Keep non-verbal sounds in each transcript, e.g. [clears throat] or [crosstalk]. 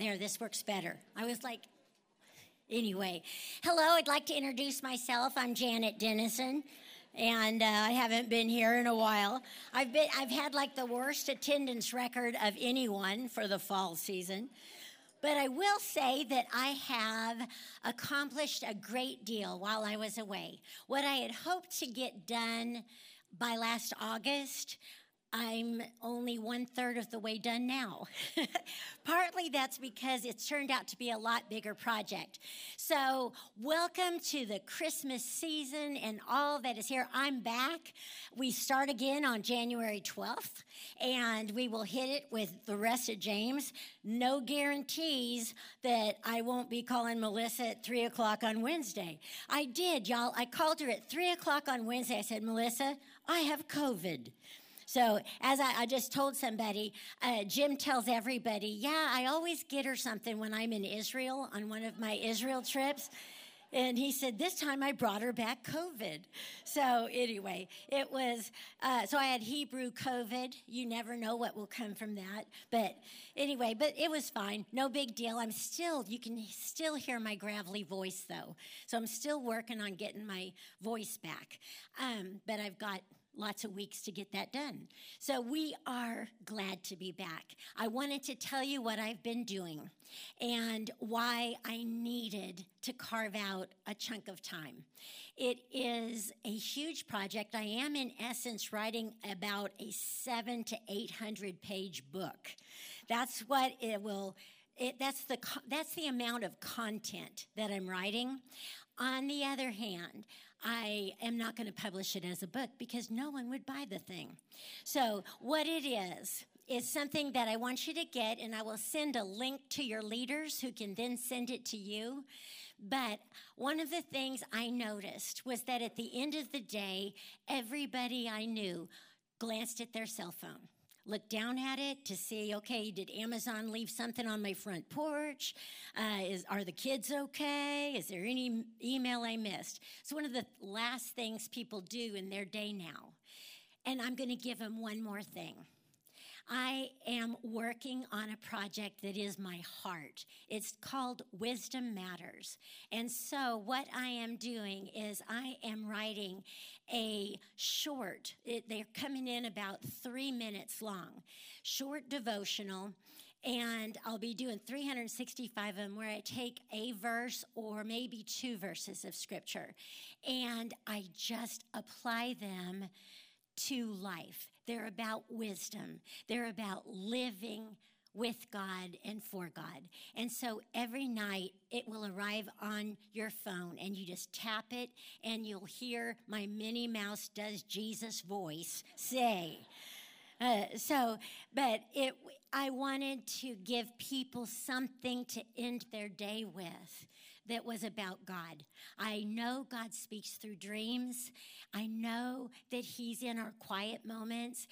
There, this works better. I was like, anyway. Hello, I'd like to introduce myself. I'm Janet Dennison and uh, I haven't been here in a while. I've been I've had like the worst attendance record of anyone for the fall season. But I will say that I have accomplished a great deal while I was away. What I had hoped to get done by last August, I'm only one third of the way done now. [laughs] Partly that's because it's turned out to be a lot bigger project. So, welcome to the Christmas season and all that is here. I'm back. We start again on January 12th, and we will hit it with the rest of James. No guarantees that I won't be calling Melissa at 3 o'clock on Wednesday. I did, y'all. I called her at 3 o'clock on Wednesday. I said, Melissa, I have COVID. So, as I, I just told somebody, uh, Jim tells everybody, yeah, I always get her something when I'm in Israel on one of my Israel trips. And he said, This time I brought her back COVID. So, anyway, it was, uh, so I had Hebrew COVID. You never know what will come from that. But anyway, but it was fine. No big deal. I'm still, you can still hear my gravelly voice though. So, I'm still working on getting my voice back. Um, but I've got lots of weeks to get that done. So we are glad to be back. I wanted to tell you what I've been doing and why I needed to carve out a chunk of time. It is a huge project. I am, in essence, writing about a seven to 800 page book. That's what it will. It, that's the that's the amount of content that I'm writing. On the other hand, I am not going to publish it as a book because no one would buy the thing. So, what it is, is something that I want you to get, and I will send a link to your leaders who can then send it to you. But one of the things I noticed was that at the end of the day, everybody I knew glanced at their cell phone look down at it to see okay did amazon leave something on my front porch? Uh, is, are the kids okay? Is there any email i missed? It's one of the last things people do in their day now. And i'm going to give them one more thing I am working on a project that is my heart. It's called Wisdom Matters. And so, what I am doing is I am writing a short, it, they're coming in about three minutes long, short devotional. And I'll be doing 365 of them where I take a verse or maybe two verses of scripture and I just apply them to life. They're about wisdom, they're about living with God and for God. And so every night it will arrive on your phone and you just tap it and you'll hear my Minnie Mouse does Jesus voice say, uh, so, but it, I wanted to give people something to end their day with that was about God. I know God speaks through dreams. I know that He's in our quiet moments.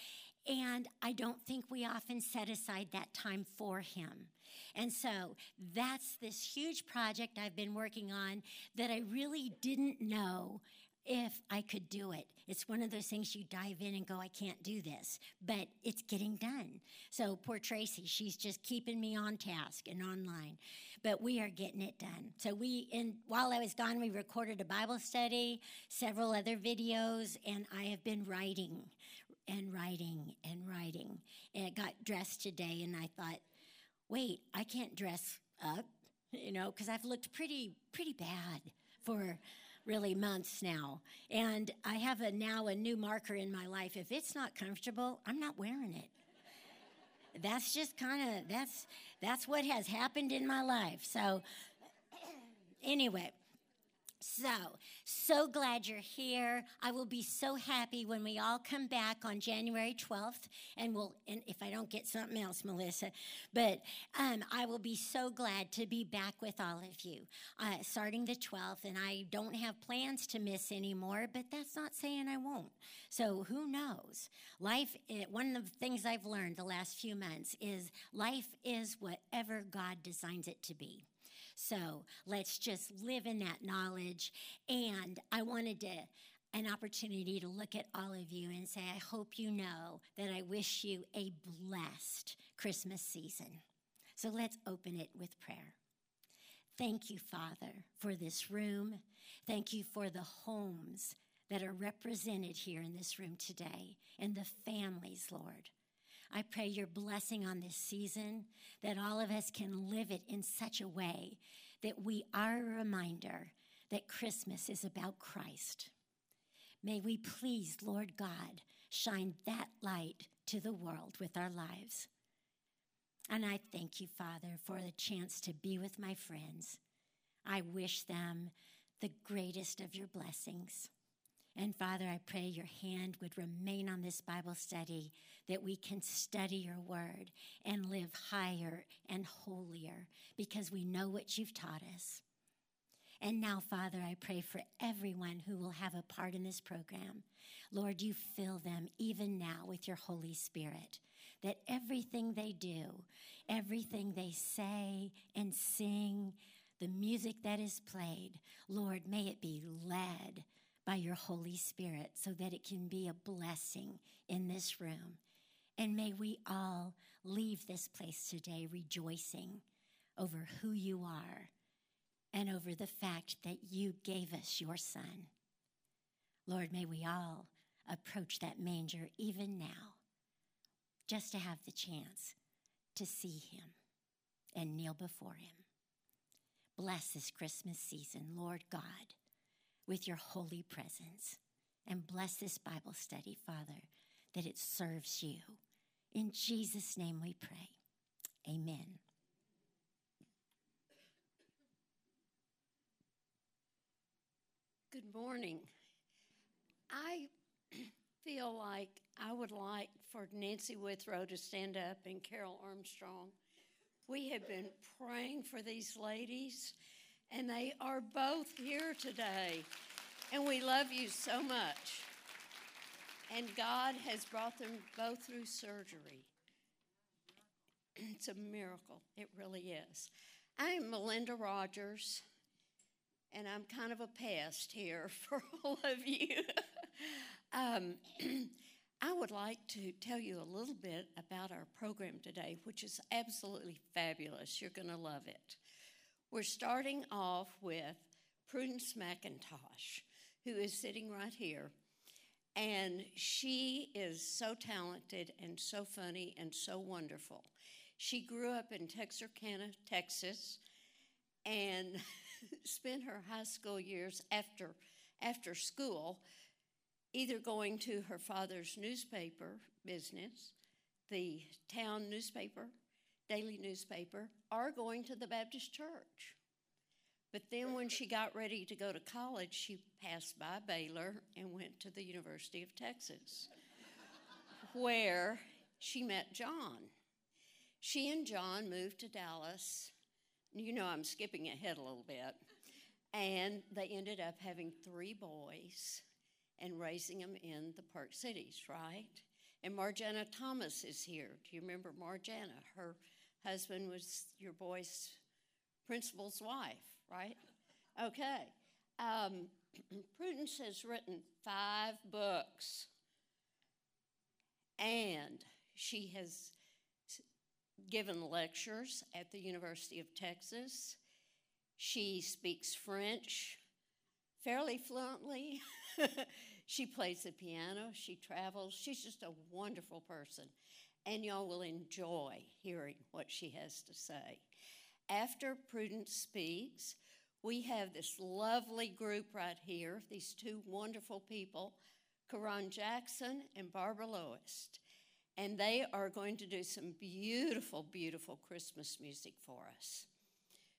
And I don't think we often set aside that time for Him. And so that's this huge project I've been working on that I really didn't know if I could do it. It's one of those things you dive in and go, I can't do this, but it's getting done. So poor Tracy, she's just keeping me on task and online, but we are getting it done. So we, in while I was gone, we recorded a Bible study, several other videos, and I have been writing and writing and writing. And I got dressed today, and I thought, wait, I can't dress up, [laughs] you know, because I've looked pretty pretty bad for really months now. And I have a now a new marker in my life. If it's not comfortable, I'm not wearing it. That's just kind of that's that's what has happened in my life. So [clears throat] anyway, so, so glad you're here. I will be so happy when we all come back on January 12th, and we'll, and if I don't get something else, Melissa, but um, I will be so glad to be back with all of you uh, starting the 12th. And I don't have plans to miss anymore, but that's not saying I won't. So, who knows? Life, eh, one of the things I've learned the last few months is life is whatever God designs it to be. So let's just live in that knowledge. And I wanted to an opportunity to look at all of you and say, I hope you know that I wish you a blessed Christmas season. So let's open it with prayer. Thank you, Father, for this room. Thank you for the homes that are represented here in this room today and the families, Lord. I pray your blessing on this season, that all of us can live it in such a way that we are a reminder that Christmas is about Christ. May we please, Lord God, shine that light to the world with our lives. And I thank you, Father, for the chance to be with my friends. I wish them the greatest of your blessings. And Father, I pray your hand would remain on this Bible study, that we can study your word and live higher and holier because we know what you've taught us. And now, Father, I pray for everyone who will have a part in this program. Lord, you fill them even now with your Holy Spirit, that everything they do, everything they say and sing, the music that is played, Lord, may it be led by your Holy Spirit so that it can be a blessing in this room. And may we all leave this place today rejoicing over who you are and over the fact that you gave us your Son. Lord, may we all approach that manger even now just to have the chance to see him and kneel before him. Bless this Christmas season, Lord God with your holy presence. And bless this Bible study, Father, that it serves you. In Jesus' name we pray. Amen. Good morning. I [clears throat] feel like I would like for Nancy Withrow to stand up and Carol Armstrong. We have been praying for these ladies and they are both here today. And we love you so much. And God has brought them both through surgery. It's a miracle. It really is. I'm Melinda Rogers, and I'm kind of a pest here [laughs] for all of you. [laughs] um, [clears throat] I would like to tell you a little bit about our program today, which is absolutely fabulous. You're going to love it. We're starting off with Prudence Mackintosh, who is sitting right here. And she is so talented and so funny and so wonderful. She grew up in Texarkana, Texas, and [laughs] spent her high school years after, after school either going to her father's newspaper business, the town newspaper, daily newspaper or going to the Baptist church. But then when she got ready to go to college, she passed by Baylor and went to the University of Texas, where she met John. She and John moved to Dallas. You know, I'm skipping ahead a little bit. And they ended up having three boys and raising them in the Park Cities, right? And Marjana Thomas is here. Do you remember Marjana? Her husband was your boy's principal's wife, right? Okay. Um, [clears throat] Prudence has written five books, and she has given lectures at the University of Texas. She speaks French fairly fluently. [laughs] she plays the piano, she travels. She's just a wonderful person and y'all will enjoy hearing what she has to say. After Prudence speaks, we have this lovely group right here, these two wonderful people, Karan Jackson and Barbara Lowest. And they are going to do some beautiful, beautiful Christmas music for us.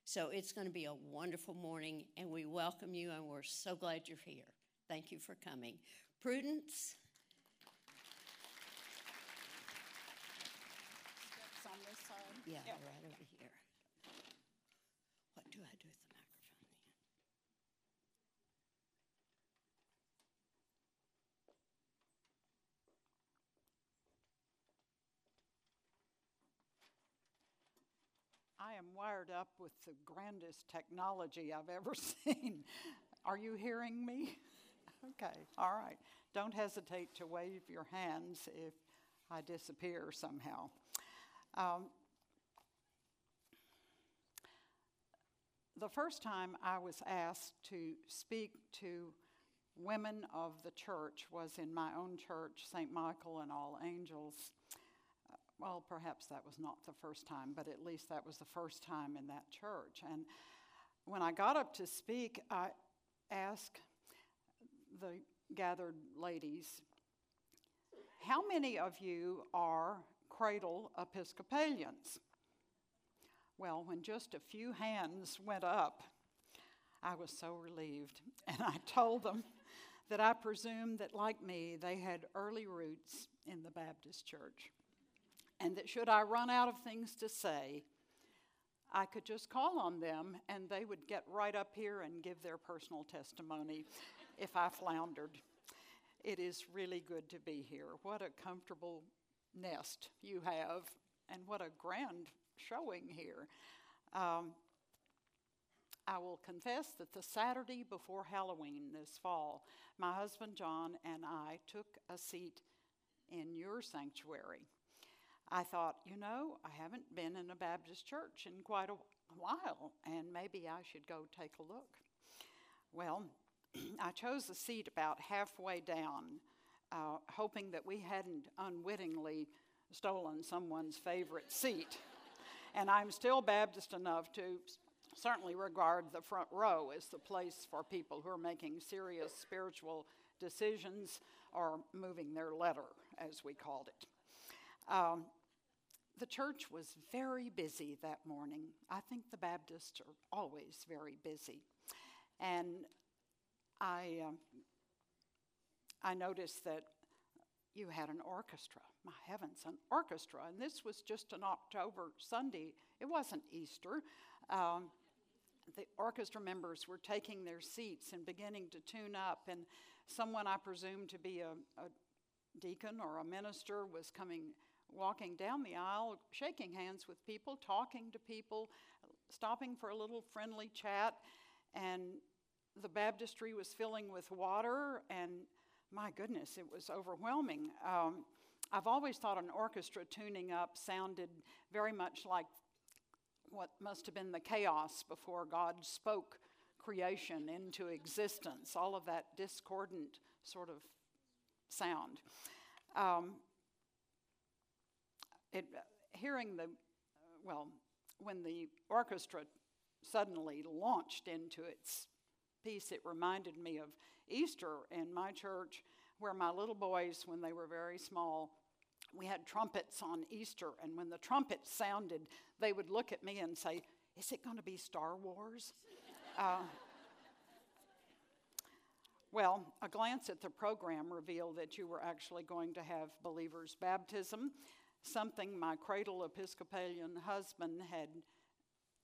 So it's going to be a wonderful morning, and we welcome you, and we're so glad you're here. Thank you for coming. Prudence. Yeah, right over here. What do I do with the microphone then? I am wired up with the grandest technology I've ever [laughs] seen. Are you hearing me? okay, all right. Don't hesitate to wave your hands if I disappear somehow. Um, the first time I was asked to speak to women of the church was in my own church, St. Michael and All Angels. Uh, well, perhaps that was not the first time, but at least that was the first time in that church. And when I got up to speak, I asked the gathered ladies, How many of you are cradle Episcopalians? Well, when just a few hands went up, I was so relieved. [laughs] And I told them that I presumed that, like me, they had early roots in the Baptist church. And that should I run out of things to say, I could just call on them and they would get right up here and give their personal testimony [laughs] if I floundered. It is really good to be here. What a comfortable nest you have, and what a grand showing here. Um, I will confess that the Saturday before Halloween this fall, my husband John and I took a seat in your sanctuary. I thought, you know, I haven't been in a Baptist church in quite a while, and maybe I should go take a look. Well, [clears throat] I chose a seat about halfway down, uh, hoping that we hadn't unwittingly stolen someone's favorite seat. And I'm still Baptist enough to certainly regard the front row as the place for people who are making serious spiritual decisions or moving their letter, as we called it. Um, the church was very busy that morning. I think the Baptists are always very busy. And I, um, I noticed that you had an orchestra. My heavens, an orchestra. And this was just an October Sunday. It wasn't Easter. Um, the orchestra members were taking their seats and beginning to tune up, and someone I presume to be a, a deacon or a minister was coming, walking down the aisle, shaking hands with people, talking to people, stopping for a little friendly chat, and the baptistry was filling with water, and my goodness, it was overwhelming. Um, I've always thought an orchestra tuning up sounded very much like what must have been the chaos before God spoke creation into existence, all of that discordant sort of sound. Um, it, hearing the, well, when the orchestra suddenly launched into its piece, it reminded me of Easter in my church, where my little boys, when they were very small, we had trumpets on Easter, and when the trumpet sounded, they would look at me and say, Is it going to be Star Wars? uh, well, a glance at the program revealed that you were actually going to have believers' baptism, something my cradle Episcopalian husband had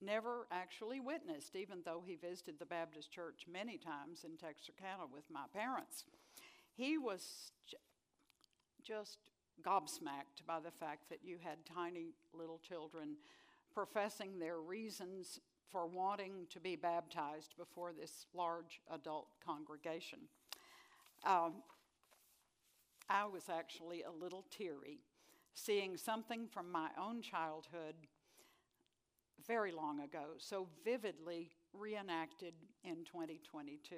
never actually witnessed, even though he visited the Baptist church many times in Texarkana with my parents. He was j- just gobsmacked by the fact that you had tiny little children professing their reasons for wanting to be baptized before this large adult congregation. Um, I was actually a little teary seeing something from my own childhood very long ago, so vividly reenacted in 2022.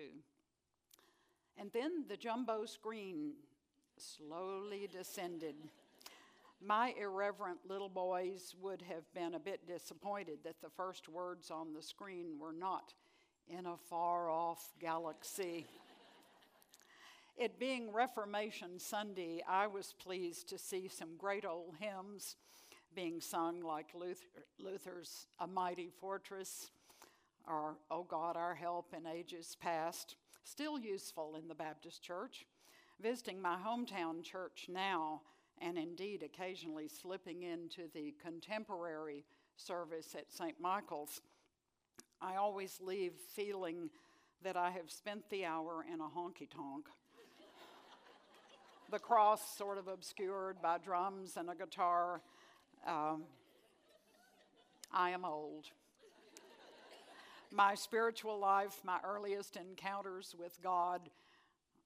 And then the jumbo screen slowly descended. My irreverent little boys would have been a bit disappointed that the first words on the screen were not in a far off galaxy. it being Reformation Sunday, I was pleased to see some great old hymns being sung, like Luther, Luther's A Mighty Fortress or Oh God, Our Help in Ages Past, still useful in the Baptist Church visiting my hometown church now, and indeed occasionally slipping into the contemporary service at St. Michael's, I always leave feeling that I have spent the hour in a honky tonk. the cross sort of obscured by drums and a guitar. Um, I am old. My spiritual life, my earliest encounters with God,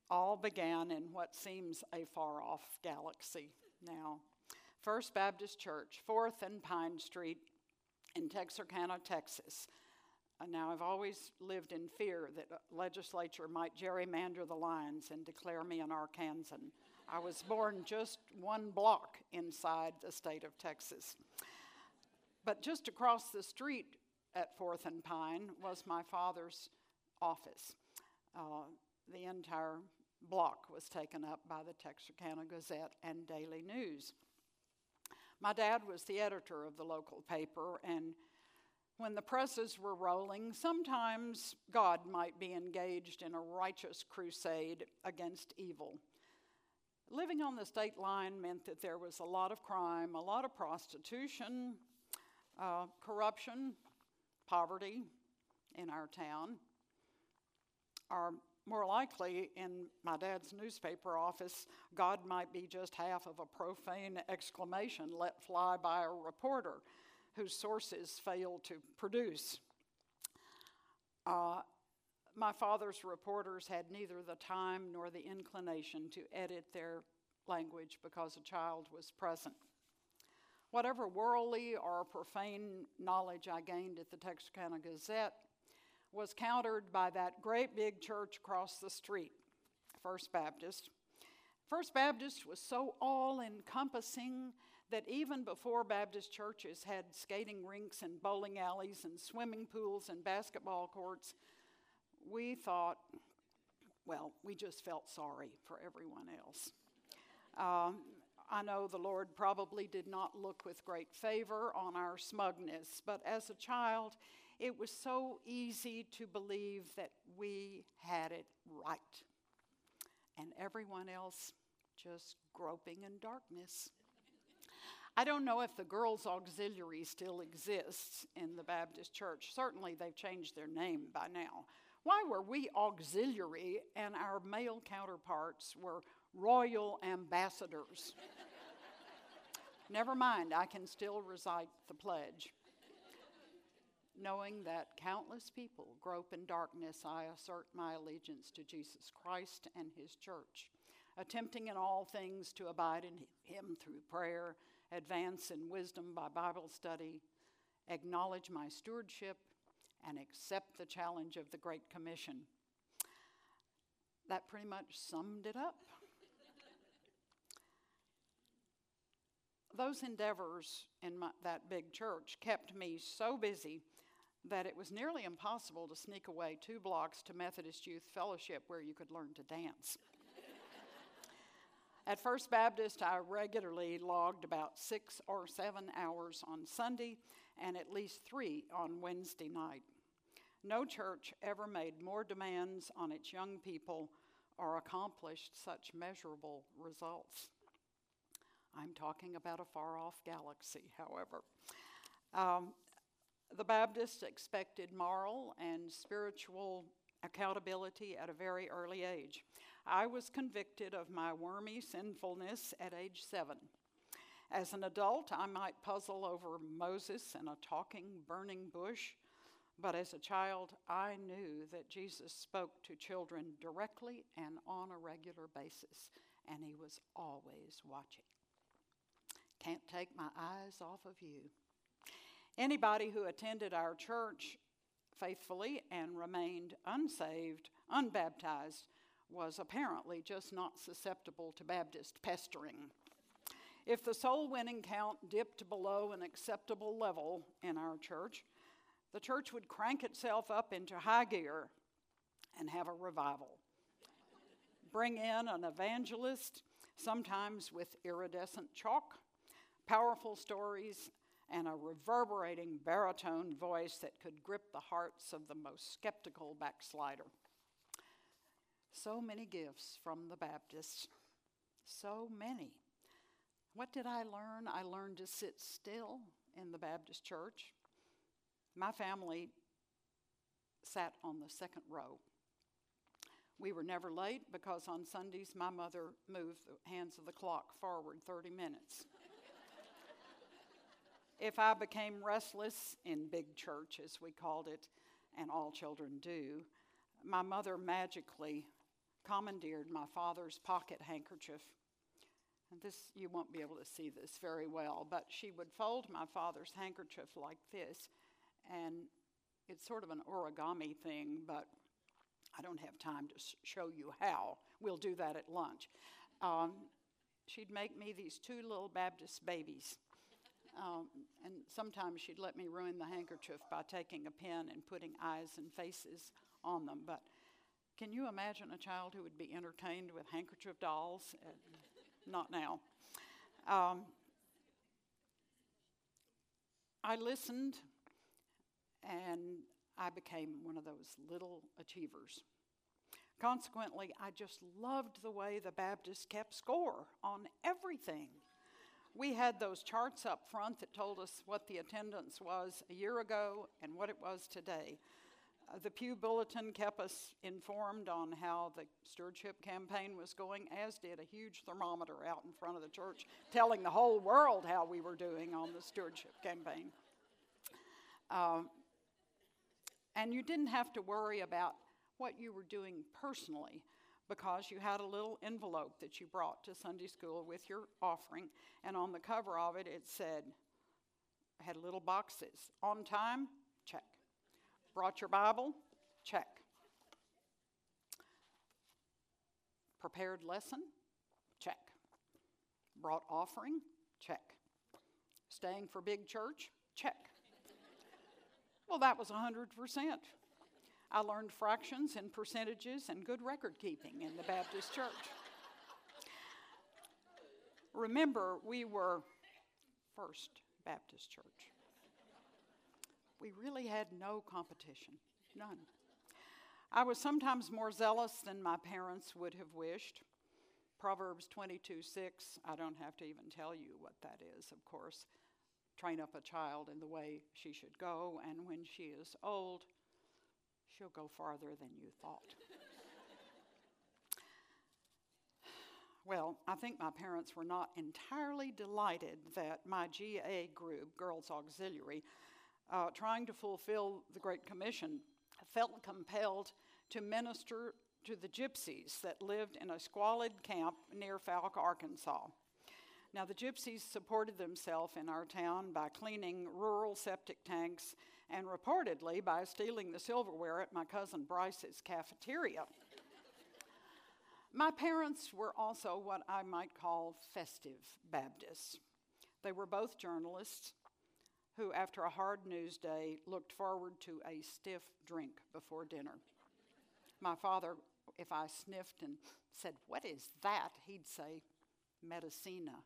all began in what seems a far off galaxy now. First Baptist Church, 4th and Pine Street in Texarkana, Texas. Uh, now, I've always lived in fear that a legislature might gerrymander the lines and declare me an Arkansan. I was born just one block inside the state of Texas. But just across the street at Fourth and Pine was my father's office. Uh, the entire block was taken up by the Texarkana Gazette and Daily News. My dad was the editor of the local paper, and when the presses were rolling, sometimes God might be engaged in a righteous crusade against evil. Living on the state line meant that there was a lot of crime, a lot of prostitution, uh, corruption, poverty in our town. are more likely, in my dad's newspaper office, God might be just half of a profane exclamation let fly by a reporter whose sources failed to produce. Uh, my father's reporters had neither the time nor the inclination to edit their language because a child was present. Whatever worldly or profane knowledge I gained at the Texarkana Gazette was countered by that great big church across the street, First Baptist. First Baptist was so all encompassing that even before Baptist churches had skating rinks and bowling alleys and swimming pools and basketball courts, we thought, well, we just felt sorry for everyone else. Um, I know the Lord probably did not look with great favor on our smugness, but as a child, it was so easy to believe that we had it right. And everyone else just groping in darkness. I don't know if the girls' auxiliary still exists in the Baptist church. Certainly, they've changed their name by now. Why were we auxiliary and our male counterparts were royal ambassadors? Never mind, I can still recite the pledge. Knowing that countless people grope in darkness, I assert my allegiance to Jesus Christ and his church, attempting in all things to abide in him through prayer advance in wisdom by Bible study, acknowledge my stewardship, and accept the challenge of the Great Commission. That pretty much summed it up. Those endeavors in my, that big church kept me so busy that it was nearly impossible to sneak away two blocks to Methodist Youth Fellowship where you could learn to dance. At First Baptist, I regularly logged about six or seven hours on Sunday and at least three on Wednesday night. No church ever made more demands on its young people or accomplished such measurable results. I'm talking about a far off galaxy, however. Um, the Baptists expected moral and spiritual accountability at a very early age. I was convicted of my wormy sinfulness at age seven. As an adult, I might puzzle over Moses and a talking burning bush, but as a child, I knew that Jesus spoke to children directly and on a regular basis, and he was always watching. Can't take my eyes off of you. Anybody who attended our church faithfully and remained unsaved, unbaptized, was apparently just not susceptible to Baptist pestering. If the soul winning count dipped below an acceptable level in our church, the church would crank itself up into high gear and have a revival. Bring in an evangelist, sometimes with iridescent chalk, powerful stories, and a reverberating baritone voice that could grip the hearts of the most skeptical backslider. So many gifts from the Baptists. So many. What did I learn? I learned to sit still in the Baptist church. My family sat on the second row. We were never late because on Sundays my mother moved the hands of the clock forward 30 minutes. If I became restless in big church, as we called it, and all children do, my mother magically commandeered my father's pocket handkerchief. And this, you won't be able to see this very well, but she would fold my father's handkerchief like this and it's sort of an origami thing, but I don't have time to show you how. We'll do that at lunch. Um, she'd make me these two little Baptist babies. Um, and sometimes she'd let me ruin the handkerchief by taking a pen and putting eyes and faces on them. But can you imagine a child who would be entertained with handkerchief dolls? Uh, not now. Um, I listened and I became one of those little achievers. Consequently, I just loved the way the Baptists kept score on everything. We had those charts up front that told us what the attendance was a year ago and what it was today. Uh, the Pew Bulletin kept us informed on how the stewardship campaign was going, as did a huge thermometer out in front of the church telling the whole world how we were doing on the stewardship campaign. Um, and you didn't have to worry about what you were doing personally because you had a little envelope that you brought to Sunday school with your offering, and on the cover of it, it said, had little boxes. On time? Check. Brought your Bible? Check. Prepared lesson? Check. Brought offering? Check. Staying for big church? Check. Well, that was 100%. I learned fractions and percentages and good record keeping in the Baptist church. Remember, we were First Baptist Church. We really had no competition, none. I was sometimes more zealous than my parents would have wished. Proverbs 22 6, I don't have to even tell you what that is, of course. Train up a child in the way she should go, and when she is old, she'll go farther than you thought. well, I think my parents were not entirely delighted that my GA group, Girls Auxiliary, uh, trying to fulfill the Great Commission, felt compelled to minister to the gypsies that lived in a squalid camp near Fouke, Arkansas. Now, the gypsies supported themselves in our town by cleaning rural septic tanks and reportedly by stealing the silverware at my cousin Bryce's cafeteria. my parents were also what I might call festive Baptists. They were both journalists who, after a hard news day, looked forward to a stiff drink before dinner. My father, if I sniffed and said, What is that? he'd say, Medicina.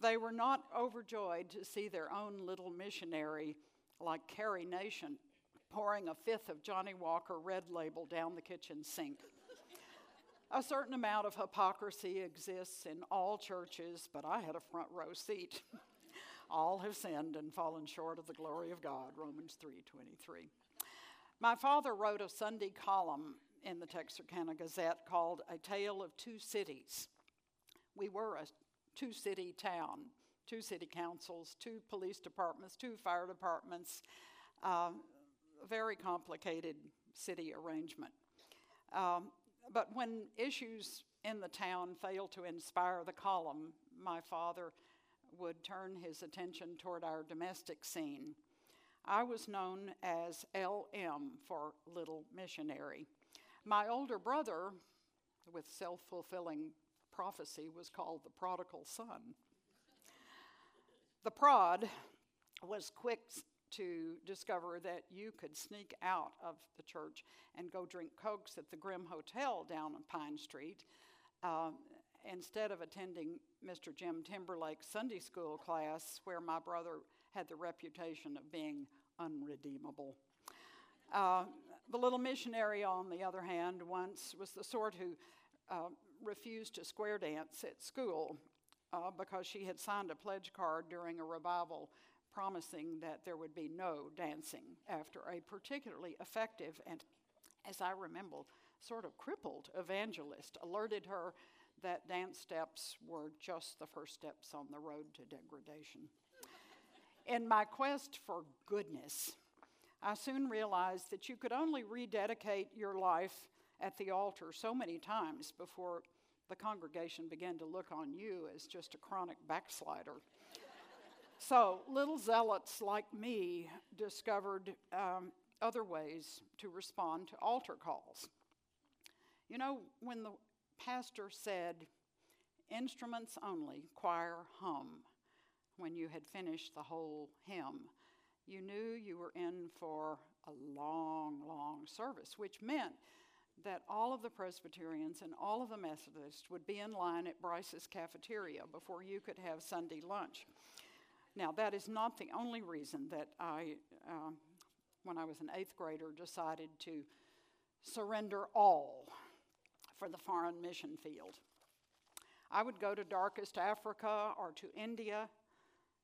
They were not overjoyed to see their own little missionary, like Carrie Nation, pouring a fifth of Johnnie Walker red label down the kitchen sink. A certain amount of hypocrisy exists in all churches, but I had a front row seat. [laughs] all have sinned and fallen short of the glory of God, Romans 3:23. My father wrote a Sunday column in the Texarkana Gazette called A Tale of Two Cities. We were a two city town, two city councils, two police departments, two fire departments, uh, very complicated city arrangement. Um, but when issues in the town failed to inspire the column, my father would turn his attention toward our domestic scene. I was known as LM for Little Missionary. My older brother, with self fulfilling prophecy, was called the prodigal son. The prod was quick to discover that you could sneak out of the church and go drink cokes at the Grim Hotel down on Pine Street uh, instead of attending Mr. Jim Timberlake's Sunday school class, where my brother had the reputation of being unredeemable. Uh, the little missionary, on the other hand, once was the sort who uh, refused to square dance at school uh, because she had signed a pledge card during a revival promising that there would be no dancing after a particularly effective and, as I remember, sort of crippled evangelist alerted her that dance steps were just the first steps on the road to degradation. In my quest for goodness, I soon realized that you could only rededicate your life at the altar so many times before the congregation began to look on you as just a chronic backslider. [laughs] So, little zealots like me discovered um, other ways to respond to altar calls. You know, when the pastor said, instruments only, choir hum, when you had finished the whole hymn, you knew you were in for a long, long service, which meant that all of the Presbyterians and all of the Methodists would be in line at Bryce's cafeteria before you could have Sunday lunch. Now, that is not the only reason that I, uh, when I was an eighth grader, decided to surrender all for the foreign mission field. I would go to darkest Africa or to India,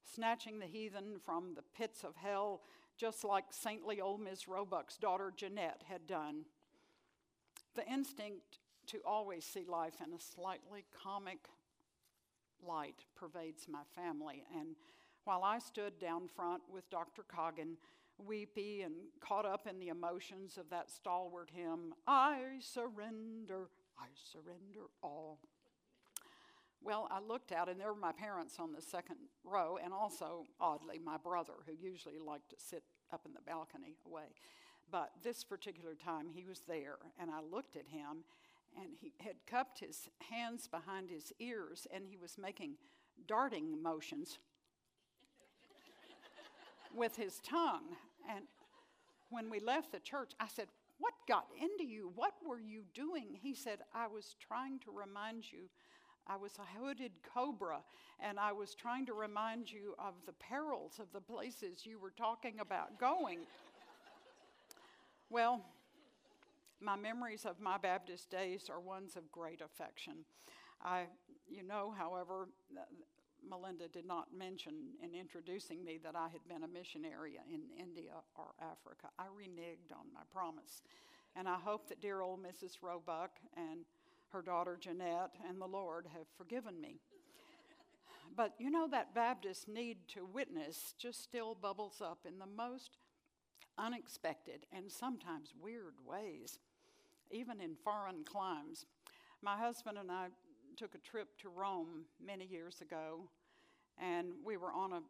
snatching the heathen from the pits of hell, just like saintly old Miss Roebuck's daughter Jeanette had done. The instinct to always see life in a slightly comic light pervades my family, and while I stood down front with Dr. Coggin, weepy and caught up in the emotions of that stalwart hymn, I surrender, I surrender all. Well, I looked out, and there were my parents on the second row, and also, oddly, my brother, who usually liked to sit up in the balcony away. But this particular time, he was there, and I looked at him, and he had cupped his hands behind his ears, and he was making darting motions [laughs] with his tongue. And when we left the church, I said, What got into you? What were you doing? He said, I was trying to remind you. I was a hooded cobra, and I was trying to remind you of the perils of the places you were talking about going. Well, my memories of my Baptist days are ones of great affection. I, you know, however, uh, Melinda did not mention in introducing me that I had been a missionary in India or Africa. I reneged on my promise. And I hope that dear old Mrs. Roebuck and her daughter Jeanette and the Lord have forgiven me. But you know, that Baptist need to witness just still bubbles up in the most unexpected and sometimes weird ways, even in foreign climes. My husband and I took a trip to Rome many years ago, and we were on a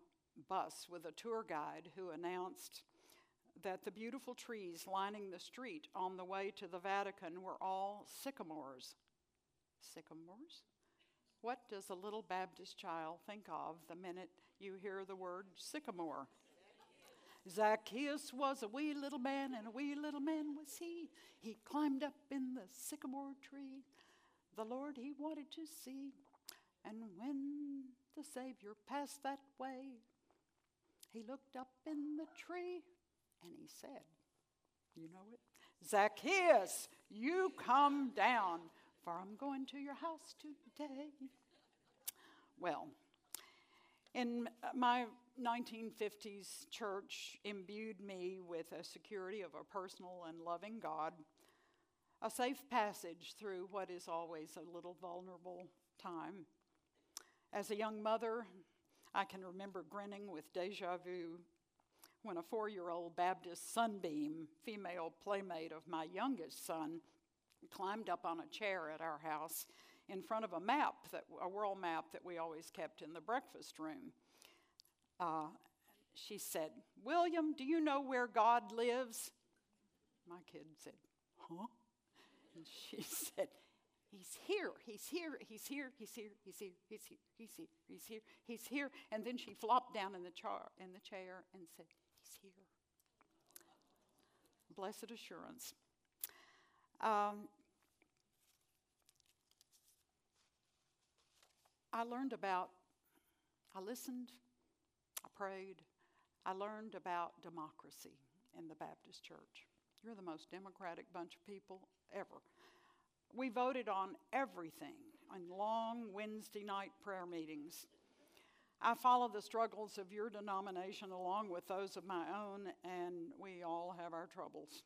bus with a tour guide who announced that the beautiful trees lining the street on the way to the Vatican were all sycamores. Sycamores? What does a little Baptist child think of the minute you hear the word sycamore? Zacchaeus was a wee little man, and a wee little man was he. He climbed up in the sycamore tree the Lord he wanted to see. And when the Savior passed that way, he looked up in the tree and he said, You know it? Zacchaeus, you come down, for I'm going to your house today. Well, in my 1950s church imbued me with a security of a personal and loving God a safe passage through what is always a little vulnerable time. As a young mother, I can remember grinning with deja vu when a four year old Baptist sunbeam, female playmate of my youngest son, climbed up on a chair at our house in front of a map, that, a world map that we always kept in the breakfast room. Uh, she said, William, do you know where God lives? My kid said, Huh? And she [laughs] said, He's here, he's here, he's here, he's here, he's here, he's here, he's here, he's here, he's here. And then she flopped down in the, char- in the chair and said, He's here. Blessed assurance. Um, I learned about, I listened, I prayed, I learned about democracy in the Baptist church. You're the most democratic bunch of people ever. We voted on everything on long Wednesday night prayer meetings. I follow the struggles of your denomination along with those of my own, and we all have our troubles.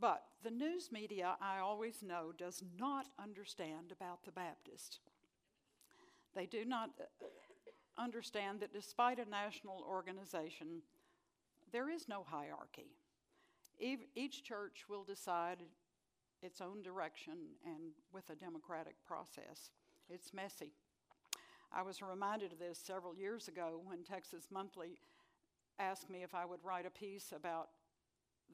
But the news media, I always know, does not understand about the Baptist. They do not uh, understand that despite a national organization, there is no hierarchy. Each church will decide its own direction and with a democratic process. It's messy. I was reminded of this several years ago when Texas Monthly asked me if I would write a piece about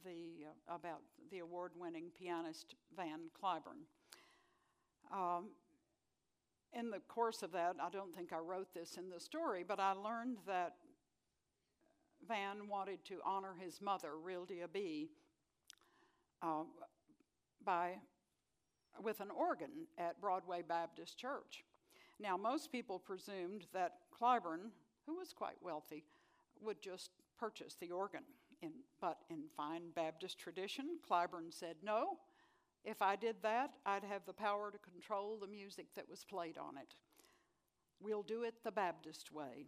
the, uh, about the award winning pianist Van Cliburn. Um, in the course of that, I don't think I wrote this in the story, but I learned that Van wanted to honor his mother, Rildia Bee, uh, by, with an organ at Broadway Baptist Church. Now, most people presumed that Cliburn, who was quite wealthy, would just purchase the organ. In, but in fine Baptist tradition, Cliburn said, No, if I did that, I'd have the power to control the music that was played on it. We'll do it the Baptist way.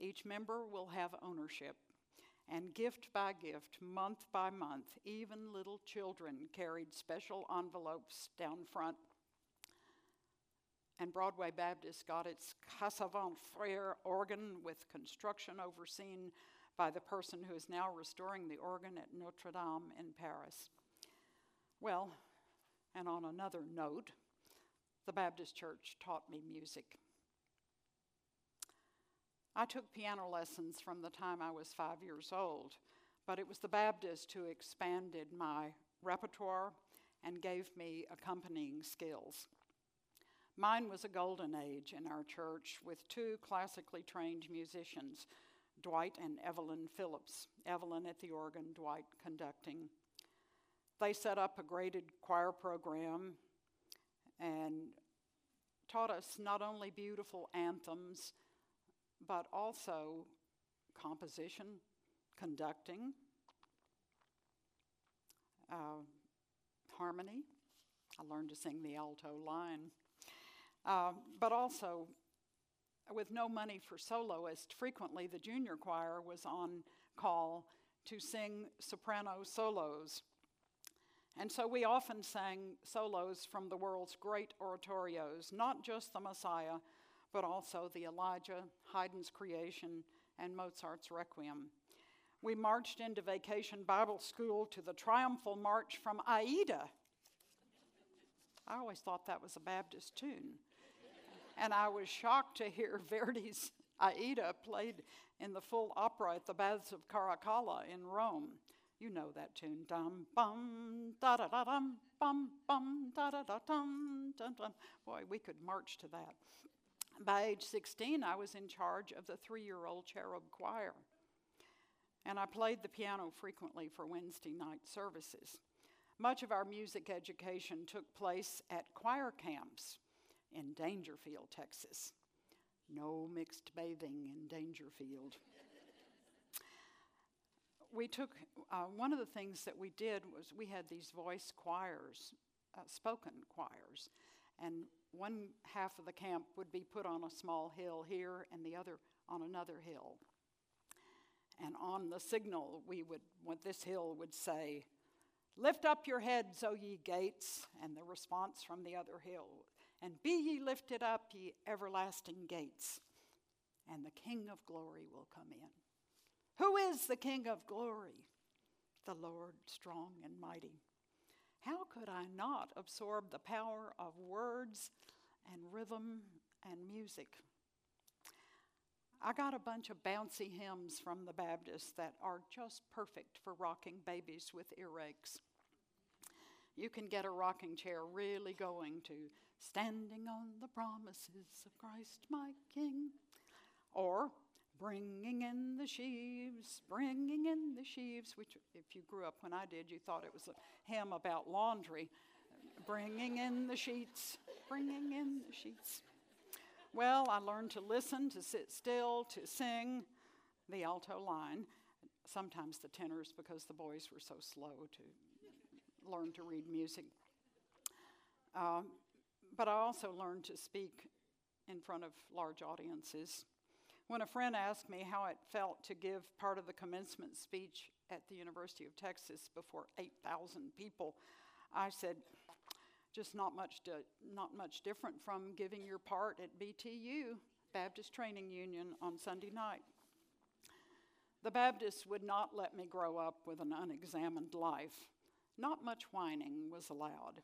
Each member will have ownership. And gift by gift, month by month, even little children carried special envelopes down front. And Broadway Baptist got its Casavant Frere organ with construction overseen by the person who is now restoring the organ at Notre Dame in Paris. Well, and on another note, the Baptist Church taught me music. I took piano lessons from the time I was five years old, but it was the Baptist who expanded my repertoire and gave me accompanying skills. Mine was a golden age in our church with two classically trained musicians Dwight and Evelyn Phillips, Evelyn at the organ, Dwight conducting. They set up a graded choir program and taught us not only beautiful anthems, but also composition, conducting, uh, harmony. I learned to sing the alto line. Uh, but also with no money for soloists, frequently the junior choir was on call to sing soprano solos. And so we often sang solos from the world's great oratorios, not just the Messiah, but also the Elijah, Haydn's Creation, and Mozart's Requiem. We marched into vacation Bible school to the triumphal march from Aida. I always thought that was a Baptist tune and I was shocked to hear [laughs] Verdi's Aida played in the full opera at the Baths of Caracalla in Rome. You know that tune. Dum bum da da da dum bum bum da da da dum dum dum. Boy, we could march to that. By age 16, I was in charge of the three-year-old cherub choir, and I played the piano frequently for Wednesday night services. Much of our music education took place at choir camps in Daingerfield, Texas. No mixed bathing in Daingerfield. We took, uh, one of the things that we did was we had these voice choirs, uh, spoken choirs, and one half of the camp would be put on a small hill here and the other on another hill. And on the signal, we would, what this hill would say, Lift up your heads, O ye gates. And the response from the other hill and be ye lifted up, ye everlasting gates, and the King of glory will come in. Who is the King of glory? The Lord strong and mighty. How could I not absorb the power of words and rhythm and music? I got a bunch of bouncy hymns from the Baptists that are just perfect for rocking babies with earaches. You can get a rocking chair really going to standing on the promises of Christ my King. Or bringing in the sheaves, bringing in the sheaves, which, if you grew up when I did, you thought it was a hymn about laundry. bringing in the sheets, bringing in the sheets. Well, I learned to listen, to sit still, to sing the alto line, sometimes the tenors because the boys were so slow to learn to read music. Um, but I also learned to speak in front of large audiences. When a friend asked me how it felt to give part of the commencement speech at the University of Texas before 8,000 people, I said, just not much, not much different from giving your part at BTU, Baptist Training Union, on Sunday night. The Baptists would not let me grow up with an unexamined life. Not much whining was allowed.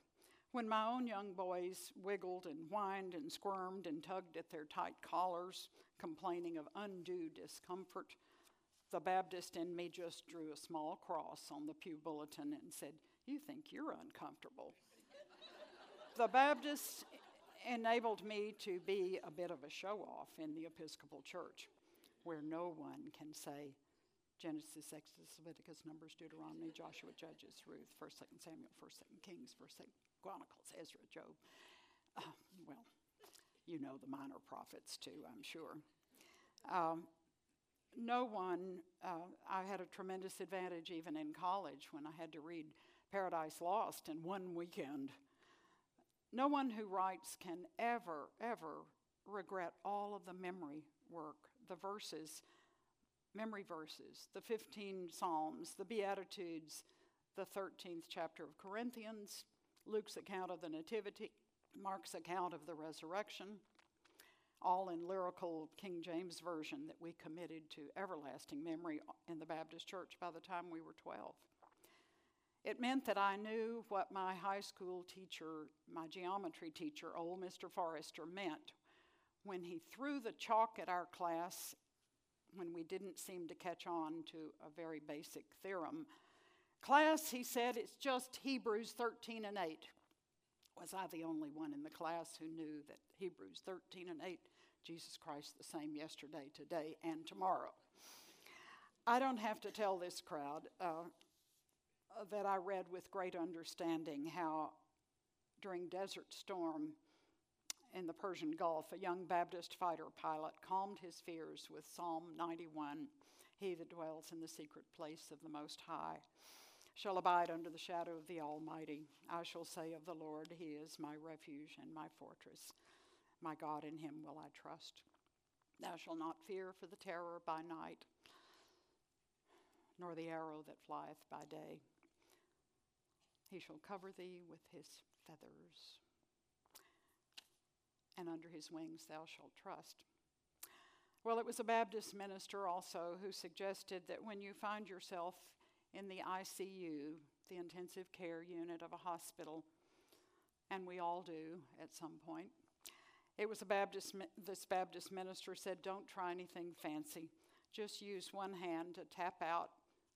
When my own young boys wiggled and whined and squirmed and tugged at their tight collars, complaining of undue discomfort, the Baptist in me just drew a small cross on the pew bulletin and said, You think you're uncomfortable. the Baptist enabled me to be a bit of a show off in the Episcopal Church, where no one can say, Genesis, Exodus, Leviticus, Numbers, Deuteronomy, Joshua, Judges, Ruth, 1st, 2nd Samuel, 1st, 2nd Kings, 1st, 2nd Chronicles, Ezra, Job. Uh, well, you know the minor prophets too, I'm sure. Um, no one, uh, I had a tremendous advantage even in college when I had to read Paradise Lost in one weekend. No one who writes can ever, ever regret all of the memory work, the verses memory verses, the 15 Psalms, the Beatitudes, the 13th chapter of Corinthians, Luke's account of the Nativity, Mark's account of the resurrection, all in lyrical King James Version that we committed to everlasting memory in the Baptist Church by the time we were 12. It meant that I knew what my high school teacher, my geometry teacher, old Mr. Forrester, meant when he threw the chalk at our class when we didn't seem to catch on to a very basic theorem. Class, he said, it's just Hebrews 13 and 8. Was I the only one in the class who knew that Hebrews 13 and 8, Jesus Christ the same yesterday, today, and tomorrow? I don't have to tell this crowd uh, that I read with great understanding how during Desert Storm, in the Persian Gulf, a young Baptist fighter pilot calmed his fears with Psalm 91 He that dwells in the secret place of the Most High shall abide under the shadow of the Almighty. I shall say of the Lord, He is my refuge and my fortress. My God, in Him will I trust. Thou shalt not fear for the terror by night, nor the arrow that flieth by day. He shall cover thee with his feathers and under his wings thou shalt trust. Well, it was a Baptist minister also who suggested that when you find yourself in the ICU, the intensive care unit of a hospital, and we all do at some point, it was a Baptist, this Baptist minister said, Don't try anything fancy. Just use one hand to tap out,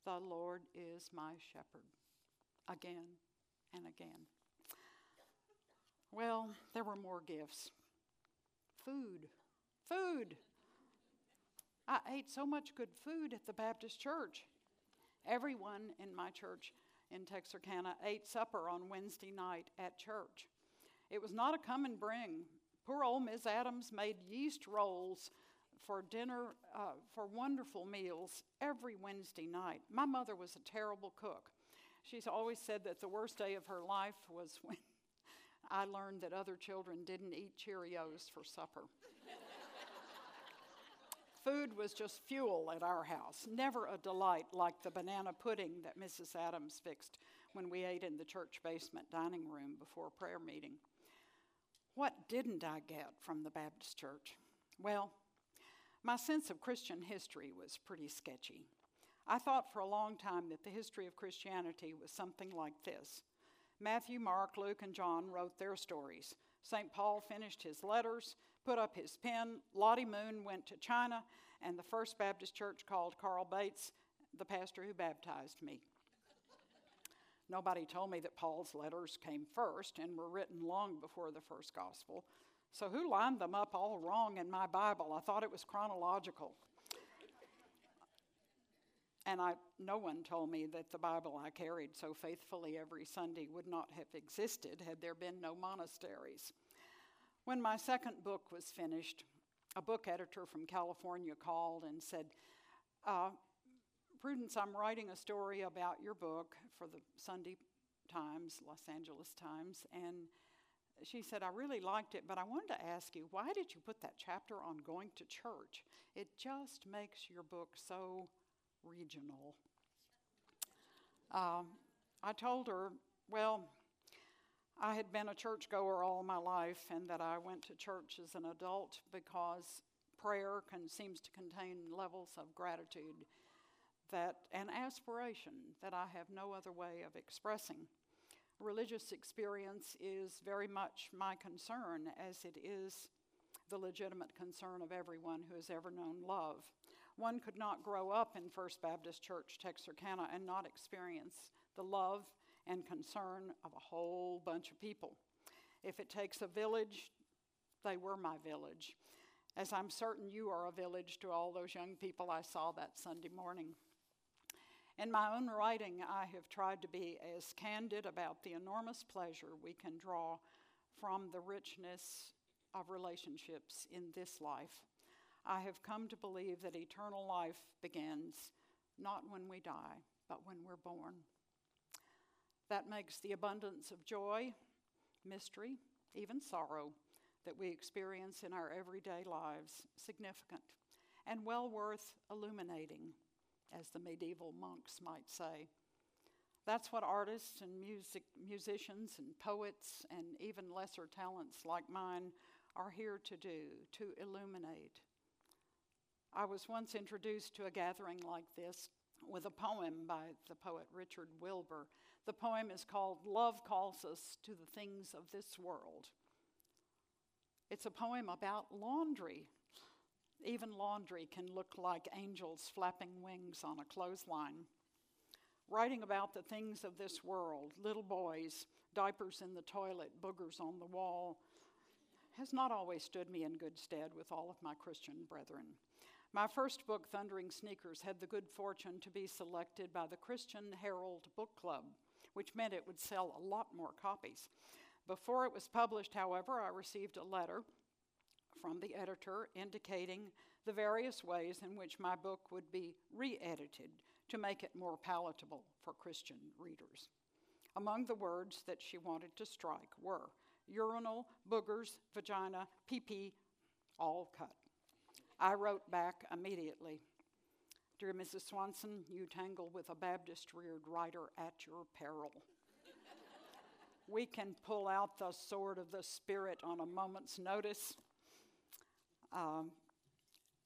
The Lord is my shepherd, again and again. Well, there were more gifts food. Food. I ate so much good food at the Baptist church. Everyone in my church in Texarkana ate supper on Wednesday night at church. It was not a come and bring. Poor old Miss Adams made yeast rolls for dinner, uh, for wonderful meals every Wednesday night. My mother was a terrible cook. She's always said that the worst day of her life was [laughs] when I learned that other children didn't eat Cheerios for supper. Food was just fuel at our house, never a delight like the banana pudding that Mrs. Adams fixed when we ate in the church basement dining room before prayer meeting. What didn't I get from the Baptist church? Well, my sense of Christian history was pretty sketchy. I thought for a long time that the history of Christianity was something like this Matthew, Mark, Luke, and John wrote their stories. St. Paul finished his letters, put up his pen. Lottie Moon went to China, and the First Baptist Church called Carl Bates the pastor who baptized me. Nobody told me that Paul's letters came first and were written long before the first gospel. So, who lined them up all wrong in my Bible? I thought it was chronological. And I, no one told me that the Bible I carried so faithfully every Sunday would not have existed had there been no monasteries. When my second book was finished, a book editor from California called and said, uh, Prudence, I'm writing a story about your book for the Sunday Times, Los Angeles Times, and she said, I really liked it, but I wanted to ask you, why did you put that chapter on going to church? It just makes your book so regional. Um, I told her, well, I had been a churchgoer all my life and that I went to church as an adult because prayer can, seems to contain levels of gratitude that and aspiration that I have no other way of expressing. religious experience is very much my concern, as it is the legitimate concern of everyone who has ever known love. One could not grow up in First Baptist Church, Texarkana, and not experience the love and concern of a whole bunch of people. If it takes a village, they were my village, as I'm certain you are a village to all those young people I saw that Sunday morning. In my own writing, I have tried to be as candid about the enormous pleasure we can draw from the richness of relationships in this life. I have come to believe that eternal life begins not when we die, but when we're born. That makes the abundance of joy, mystery, even sorrow that we experience in our everyday lives significant and well worth illuminating, as the medieval monks might say. That's what artists and music, musicians and poets and even lesser talents like mine are here to do, to illuminate. I was once introduced to a gathering like this with a poem by the poet Richard Wilbur. The poem is called Love Calls Us to the Things of This World. It's a poem about laundry. Even laundry can look like angels flapping wings on a clothesline. Writing about the things of this world, little boys, diapers in the toilet, boogers on the wall, has not always stood me in good stead with all of my Christian brethren. My first book, Thundering Sneakers, had the good fortune to be selected by the Christian Herald Book Club, which meant it would sell a lot more copies. Before it was published, however, I received a letter from the editor indicating the various ways in which my book would be re edited to make it more palatable for Christian readers. Among the words that she wanted to strike were urinal, boogers, vagina, pee pee, all cut. I wrote back immediately Dear Mrs. Swanson, you tangle with a Baptist reared writer at your peril. we can pull out the sword of the Spirit on a moment's notice. Um,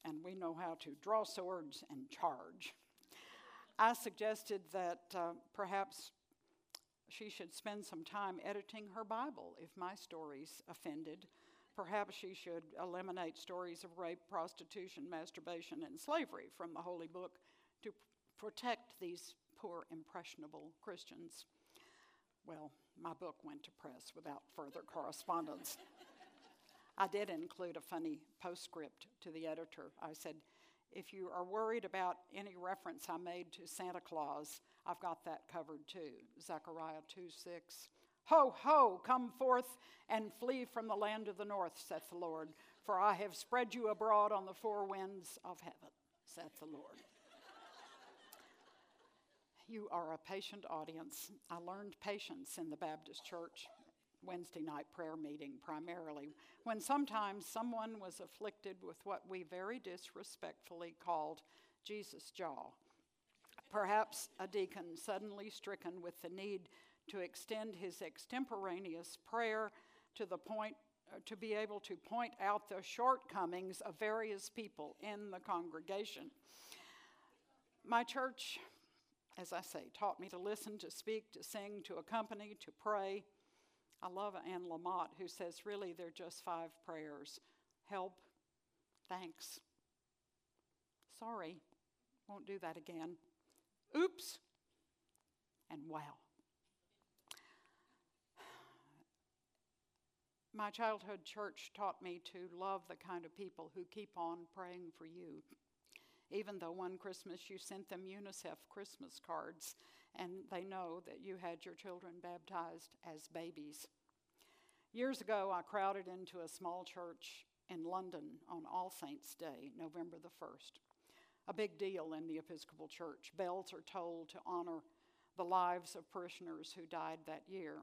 and we know how to draw swords and charge. I suggested that uh, perhaps she should spend some time editing her Bible if my stories offended. Perhaps she should eliminate stories of rape, prostitution, masturbation, and slavery from the Holy Book to protect these poor, impressionable Christians. Well, my book went to press without further correspondence. [laughs] I did include a funny postscript to the editor. I said, if you are worried about any reference I made to Santa Claus, I've got that covered too. Zechariah 2 6. Ho, ho, come forth and flee from the land of the north, saith the Lord, for I have spread you abroad on the four winds of heaven, saith the Lord. you are a patient audience. I learned patience in the Baptist church. Wednesday night prayer meeting primarily, when sometimes someone was afflicted with what we very disrespectfully called Jesus' jaw. Perhaps a deacon suddenly stricken with the need to extend his extemporaneous prayer to the point uh, to be able to point out the shortcomings of various people in the congregation. My church, as I say, taught me to listen, to speak, to sing, to accompany, to pray, I love Anne Lamott, who says, really, they're just five prayers help, thanks, sorry, won't do that again, oops, and wow. My childhood church taught me to love the kind of people who keep on praying for you. Even though one Christmas you sent them UNICEF Christmas cards and they know that you had your children baptized as babies. Years ago, I crowded into a small church in London on All Saints' Day, November the 1st. A big deal in the Episcopal Church. Bells are tolled to honor the lives of parishioners who died that year.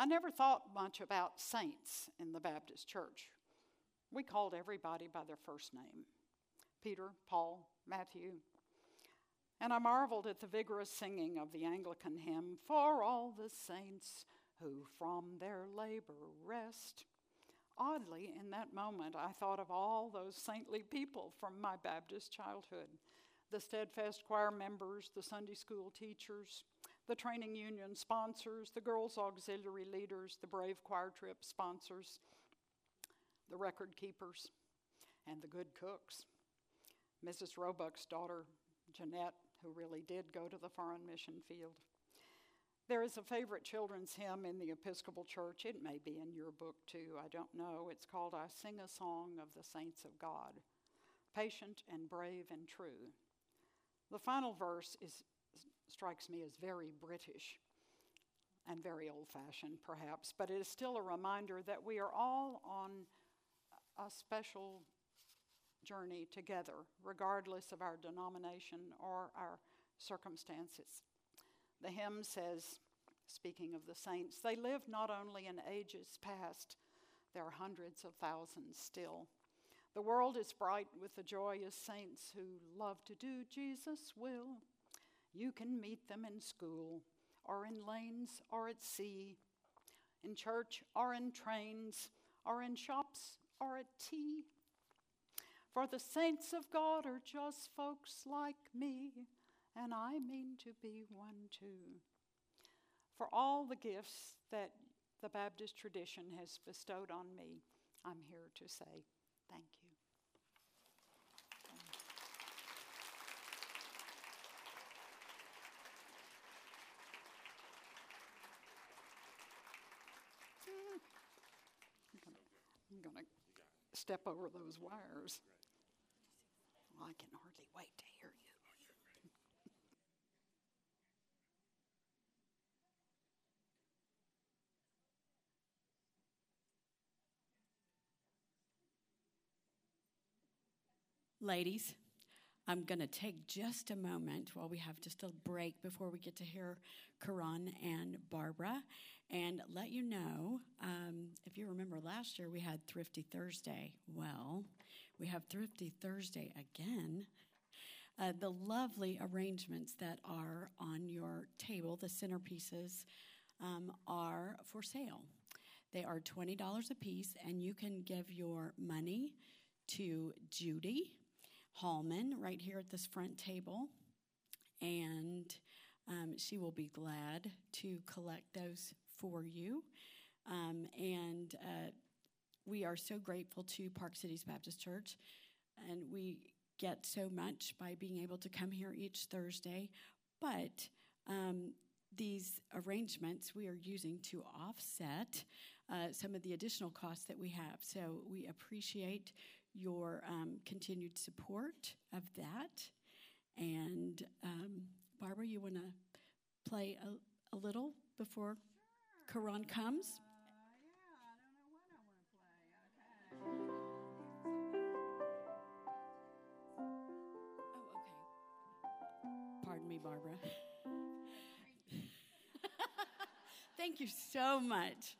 I never thought much about saints in the Baptist Church. We called everybody by their first name Peter, Paul, Matthew, and I marveled at the vigorous singing of the Anglican hymn, For all the saints who from their labor rest. Oddly, in that moment, I thought of all those saintly people from my Baptist childhood the steadfast choir members, the Sunday school teachers, the training union sponsors, the girls' auxiliary leaders, the Brave Choir Trip sponsors, the record keepers, and the good cooks. Mrs. Roebuck's daughter, Jeanette, who really did go to the foreign mission field. There is a favorite children's hymn in the Episcopal Church. It may be in your book too, I don't know. It's called I Sing a Song of the Saints of God, patient and brave and true. The final verse is, strikes me as very British and very old fashioned, perhaps, but it is still a reminder that we are all on a special journey together, regardless of our denomination or our circumstances. The hymn says, speaking of the saints, they lived not only in ages past, there are hundreds of thousands still. The world is bright with the joyous saints who love to do Jesus' will. You can meet them in school, or in lanes, or at sea, in church, or in trains, or in shops, or at tea. For the saints of God are just folks like me, and I mean to be one too. For all the gifts that the Baptist tradition has bestowed on me, I'm here to say thank you. I'm going to step over those wires. I can hardly wait to hear you. Ladies, I'm going to take just a moment while we have just a break before we get to hear Karan and Barbara and let you know um, if you remember last year we had Thrifty Thursday. Well, we have Thrifty Thursday again. Uh, the lovely arrangements that are on your table, the centerpieces, um, are for sale. They are $20 a piece, and you can give your money to Judy Hallman right here at this front table. And um, she will be glad to collect those for you. Um, and uh, we are so grateful to Park Cities Baptist Church, and we get so much by being able to come here each Thursday. But um, these arrangements we are using to offset uh, some of the additional costs that we have. So we appreciate your um, continued support of that. And um, Barbara, you want to play a, a little before Karan comes? Uh, yeah, I don't know what I want to play. okay. Oh, okay. Pardon me, Barbara. Thank you so much.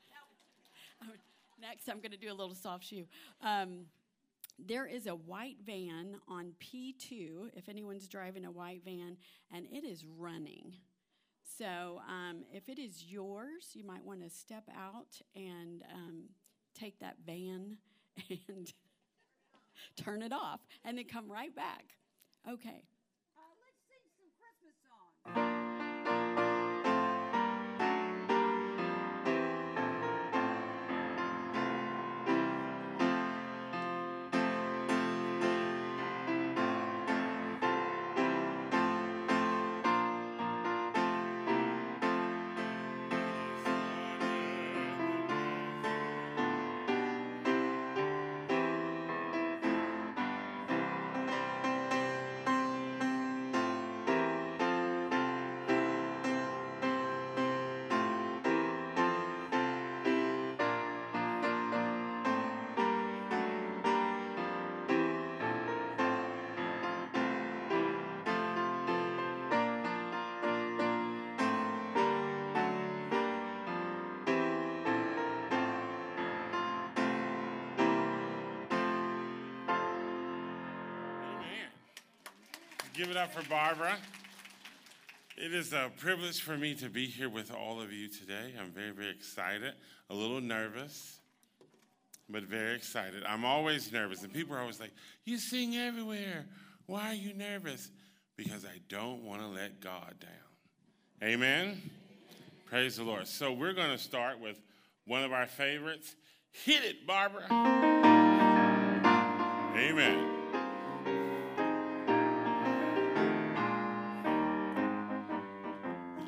Next, I'm going to do a little soft shoe. Um, there is a white van on P2, if anyone's driving a white van, and it is running. So um, if it is yours, you might want to step out and um, take that van [laughs] and turn it off and then come right back. Okay. Give it up for Barbara. It is a privilege for me to be here with all of you today. I'm very, very excited, a little nervous, but very excited. I'm always nervous, and people are always like, You sing everywhere. Why are you nervous? Because I don't want to let God down. Amen. Praise the Lord. So we're going to start with one of our favorites. Hit it, Barbara. Amen.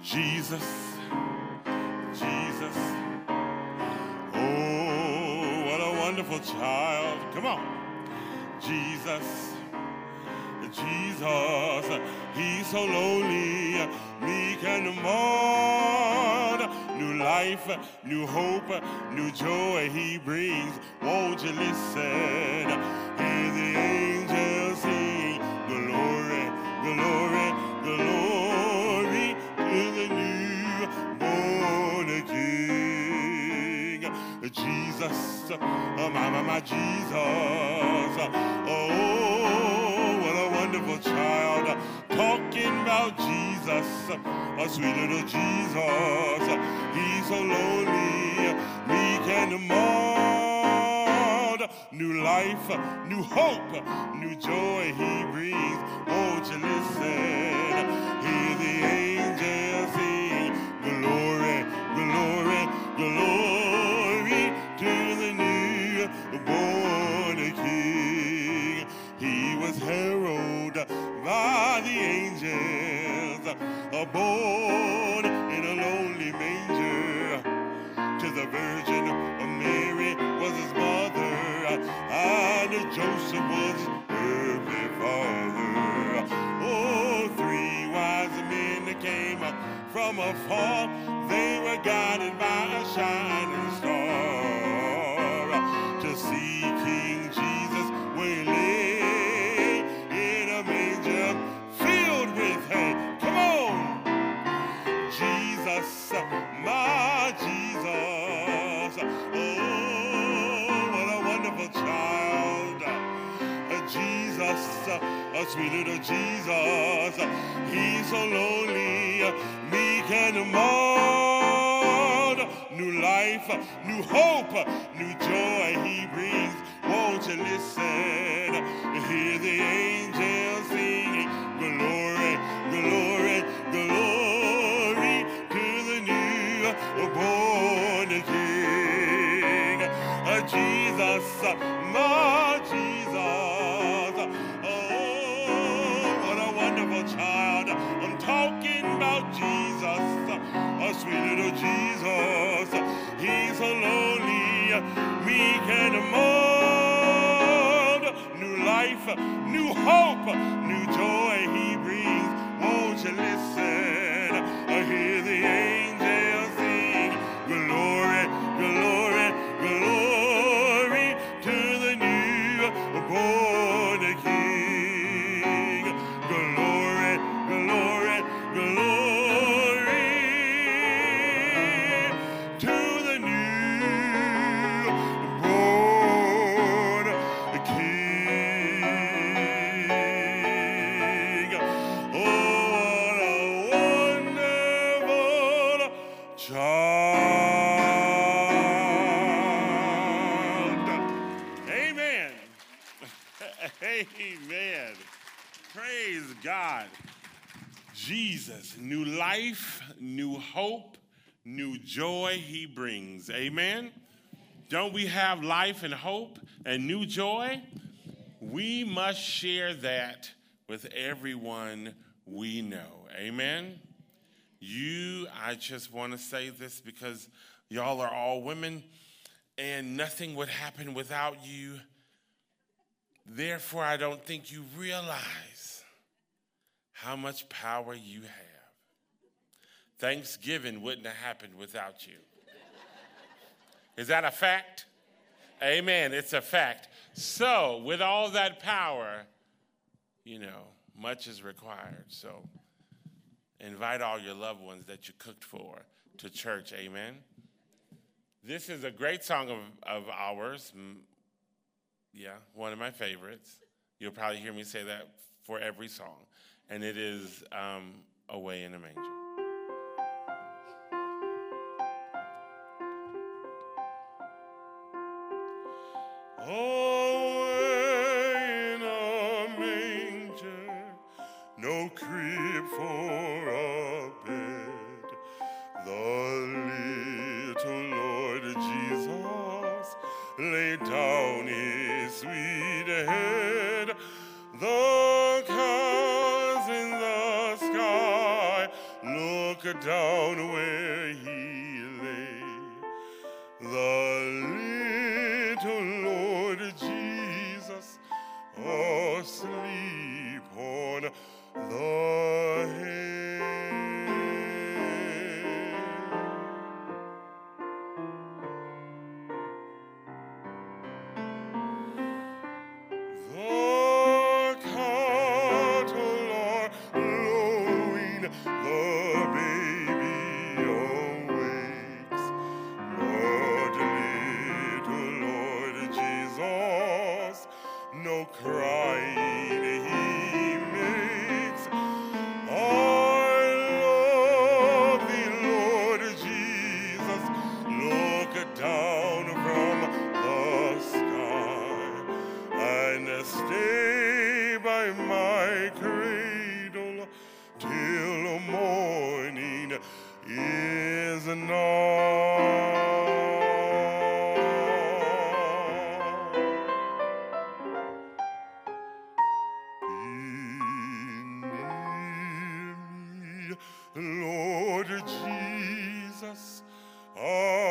Jesus, Jesus. Oh, what a wonderful child. Come on. Jesus, Jesus. He's so lonely, meek and mild. New life, new hope, new joy he brings. Won't you listen? Hear the angels sing. Jesus, oh my, my, my Jesus. Oh, what a wonderful child. Talking about Jesus, a sweet little Jesus. He's so lonely, meek and mild. New life, new hope, new joy he brings. Won't you listen? Hear the angels sing. Glory, glory, glory newborn King. He was heralded by the angels, born in a lonely manger. To the Virgin Mary was his mother, and Joseph was earthly father. Oh, three wise men that came from afar. They were guided by a shining sweet little Jesus. He's so lonely, meek and mild. New life, new hope, new joy he brings. Won't you listen? Hear the angels singing. Glory, glory, glory to the newborn King. Uh, Jesus, my Jesus. Talking about Jesus, a sweet little Jesus. He's so lonely, meek and mild. New life, new hope, new joy he brings. Won't you listen? I hear the angels Jesus, new life, new hope, new joy he brings. Amen. Don't we have life and hope and new joy? We must share that with everyone we know. Amen. You, I just want to say this because y'all are all women and nothing would happen without you. Therefore, I don't think you realize how much power you have. Thanksgiving wouldn't have happened without you. Is that a fact? Amen. It's a fact. So, with all that power, you know, much is required. So, invite all your loved ones that you cooked for to church. Amen. This is a great song of, of ours. Yeah, one of my favorites. You'll probably hear me say that for every song. And it is um, Away in a Manger. Lord Jesus. Oh,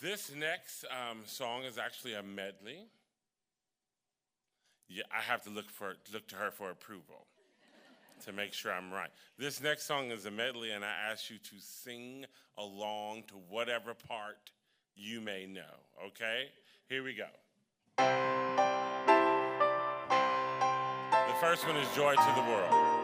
This next um, song is actually a medley. Yeah, I have to look for look to her for approval to make sure I'm right. This next song is a medley, and I ask you to sing along to whatever part you may know. Okay, here we go. The first one is "Joy to the World."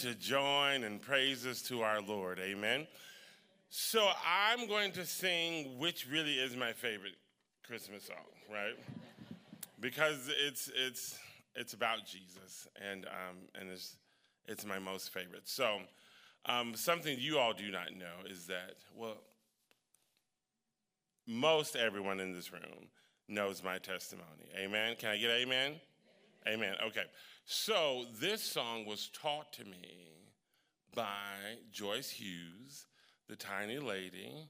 To join in praises to our Lord. Amen. So I'm going to sing which really is my favorite Christmas song, right? because it's it's it's about Jesus and um, and it's it's my most favorite. So um, something you all do not know is that well, most everyone in this room knows my testimony. Amen. Can I get amen? Amen. Okay. So this song was taught to me by Joyce Hughes, the tiny lady.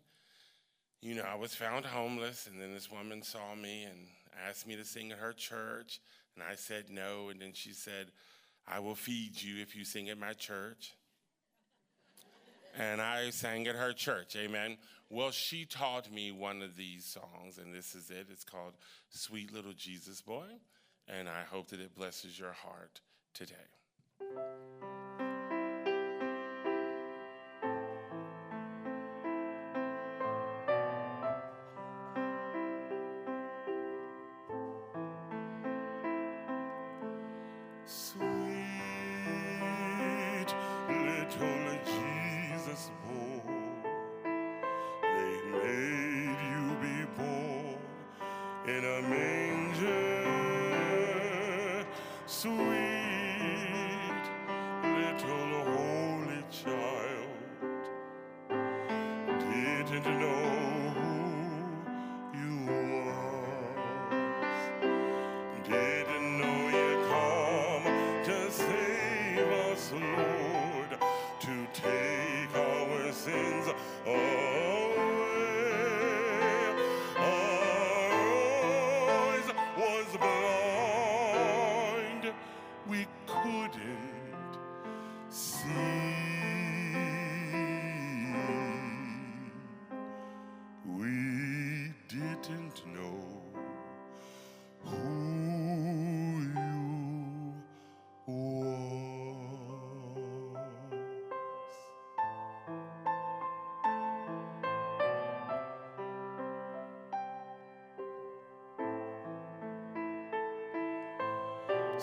You know, I was found homeless, and then this woman saw me and asked me to sing at her church, and I said no, and then she said, I will feed you if you sing at my church. And I sang at her church, amen. Well, she taught me one of these songs, and this is it. It's called Sweet Little Jesus Boy, and I hope that it blesses your heart today. Didn't know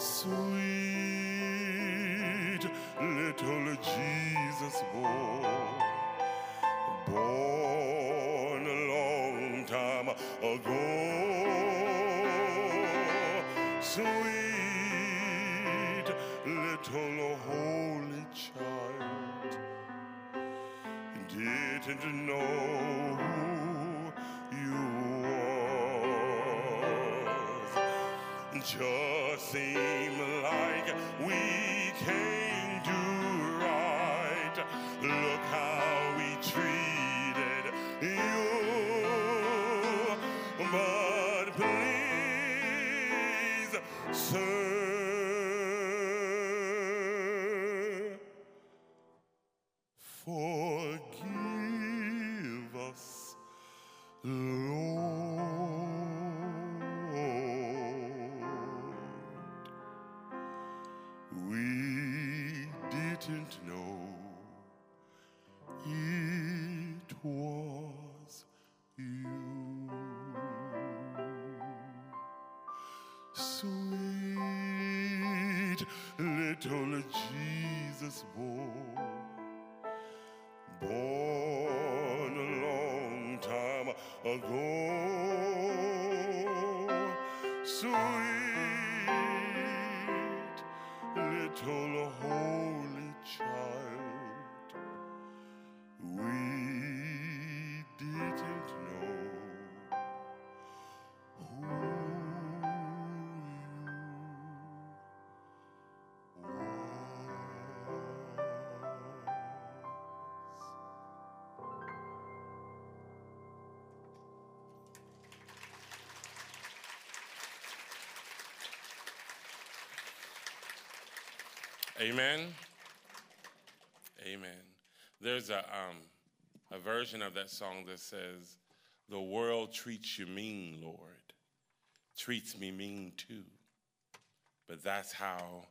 Sweet little Jesus boy born a long time ago. Sweet little holy child didn't know who you was. Just like we ago. Amen. Amen. There's a, um, a version of that song that says, The world treats you mean, Lord, treats me mean too. But that's how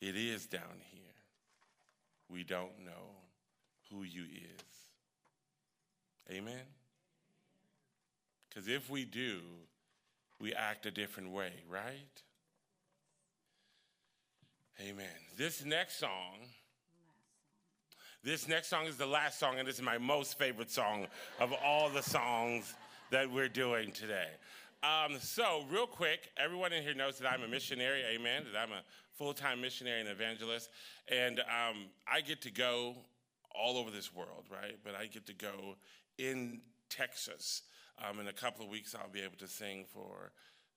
it is down here. We don't know who you is. Amen? Because if we do, we act a different way, right? Amen. This next song, this next song is the last song, and this is my most favorite song of all the songs that we're doing today. Um, so, real quick, everyone in here knows that I'm a missionary, amen, that I'm a full time missionary and evangelist. And um, I get to go all over this world, right? But I get to go in Texas. Um, in a couple of weeks, I'll be able to sing for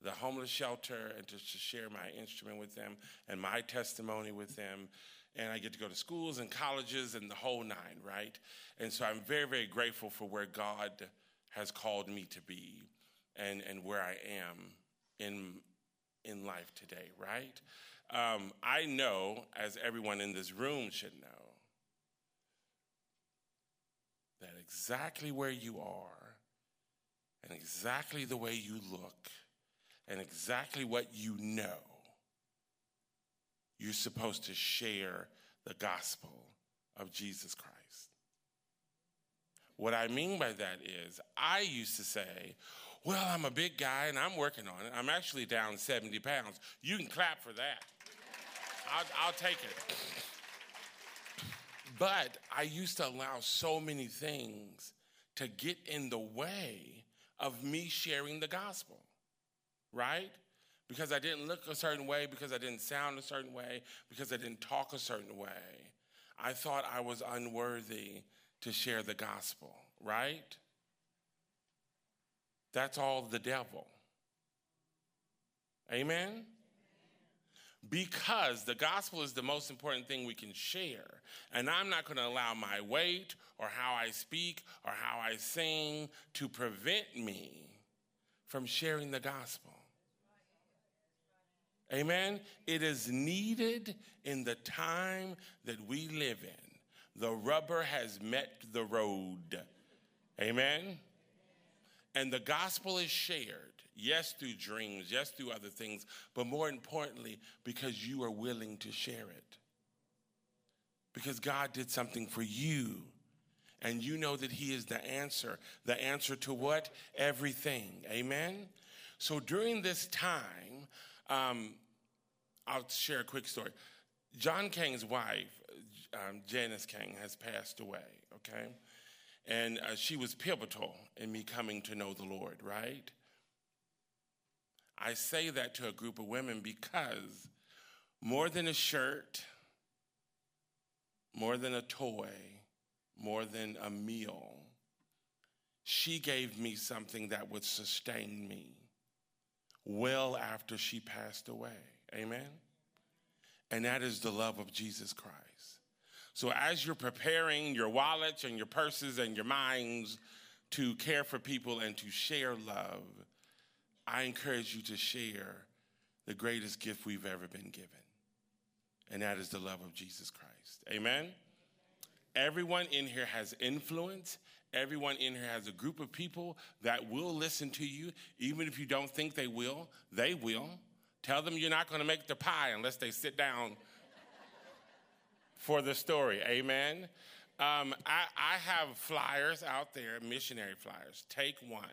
the homeless shelter and just to share my instrument with them and my testimony with them. And I get to go to schools and colleges and the whole nine, right? And so I'm very, very grateful for where God has called me to be and, and where I am in, in life today, right? Um, I know, as everyone in this room should know, that exactly where you are and exactly the way you look and exactly what you know, you're supposed to share the gospel of Jesus Christ. What I mean by that is, I used to say, well, I'm a big guy and I'm working on it. I'm actually down 70 pounds. You can clap for that. I'll, I'll take it. But I used to allow so many things to get in the way of me sharing the gospel, right? Because I didn't look a certain way, because I didn't sound a certain way, because I didn't talk a certain way. I thought I was unworthy to share the gospel, right? That's all the devil. Amen? Because the gospel is the most important thing we can share. And I'm not going to allow my weight or how I speak or how I sing to prevent me from sharing the gospel. Amen? It is needed in the time that we live in. The rubber has met the road. Amen? And the gospel is shared, yes, through dreams, yes, through other things, but more importantly, because you are willing to share it. Because God did something for you. And you know that He is the answer. The answer to what? Everything. Amen? So during this time, um, I'll share a quick story. John Kang's wife, um, Janice Kang, has passed away, okay? And uh, she was pivotal in me coming to know the Lord, right? I say that to a group of women because more than a shirt, more than a toy, more than a meal, she gave me something that would sustain me well after she passed away. Amen? And that is the love of Jesus Christ. So as you're preparing your wallets and your purses and your minds to care for people and to share love, I encourage you to share the greatest gift we've ever been given. And that is the love of Jesus Christ. Amen? Everyone in here has influence. Everyone in here has a group of people that will listen to you, even if you don't think they will. They will. Tell them you're not going to make the pie unless they sit down for the story. Amen. Um, I, I have flyers out there, missionary flyers. Take one,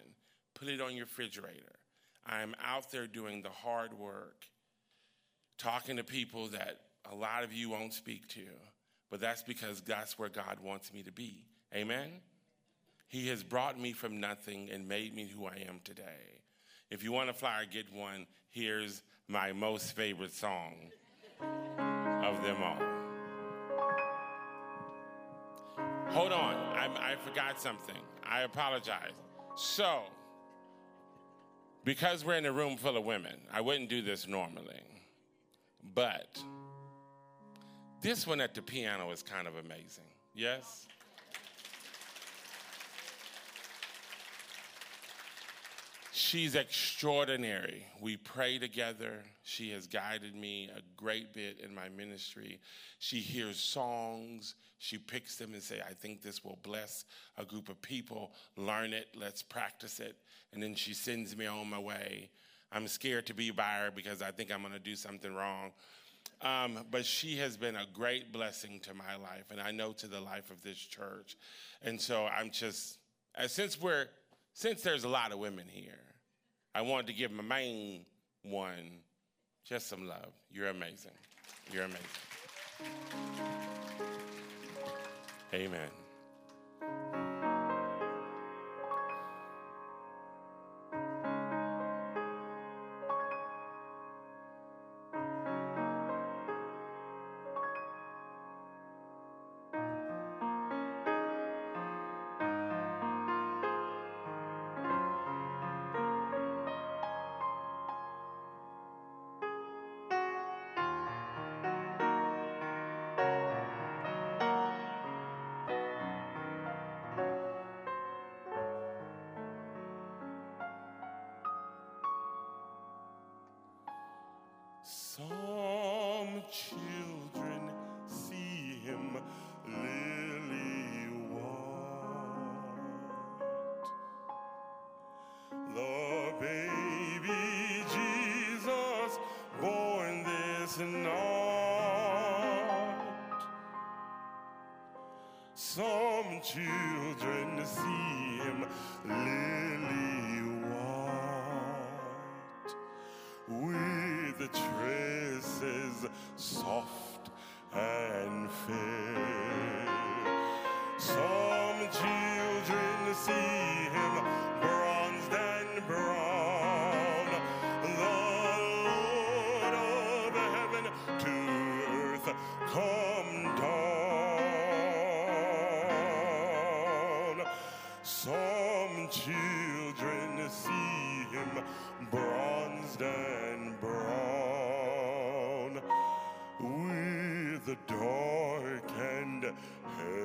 put it on your refrigerator. I'm out there doing the hard work, talking to people that a lot of you won't speak to, but that's because that's where God wants me to be. Amen? He has brought me from nothing and made me who I am today. If you want a flyer, get one. Here's my most favorite song of them all. Hold on, I, I forgot something. I apologize. So, because we're in a room full of women, I wouldn't do this normally. But this one at the piano is kind of amazing. Yes? She's extraordinary. We pray together. She has guided me a great bit in my ministry. She hears songs. She picks them and say, I think this will bless a group of people. Learn it. Let's practice it. And then she sends me on my way. I'm scared to be by her because I think I'm going to do something wrong. Um, but she has been a great blessing to my life, and I know to the life of this church. And so I'm just, uh, since we're, since there's a lot of women here, I wanted to give my main one just some love. You're amazing. You're amazing. Amen.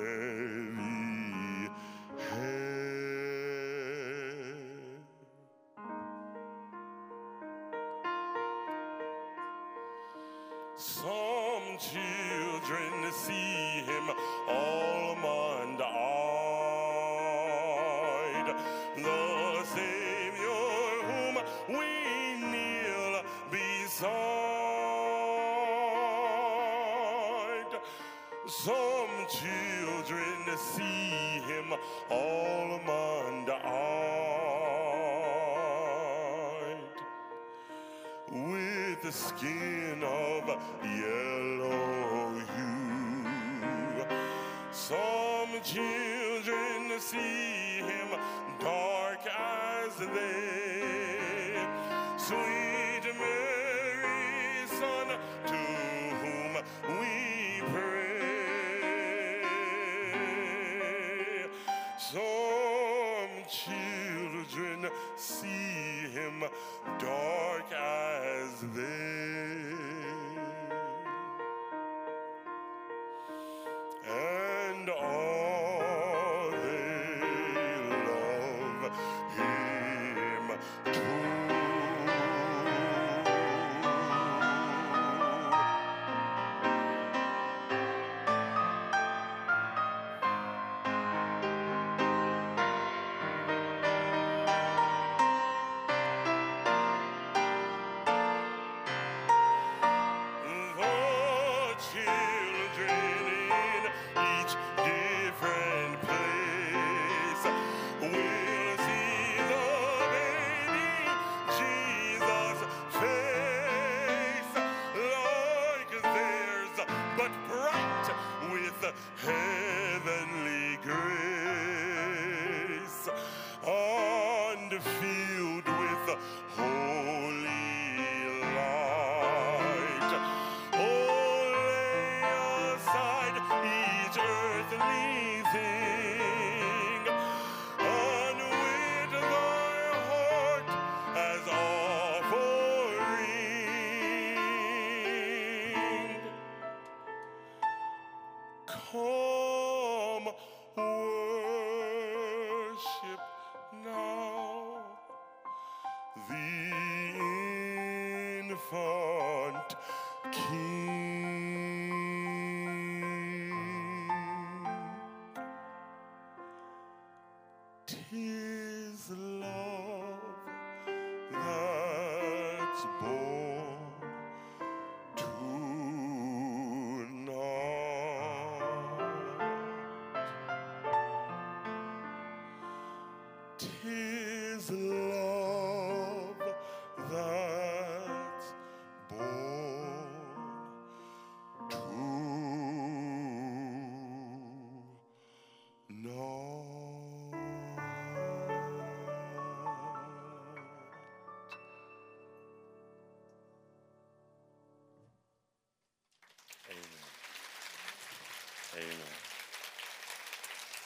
Heavy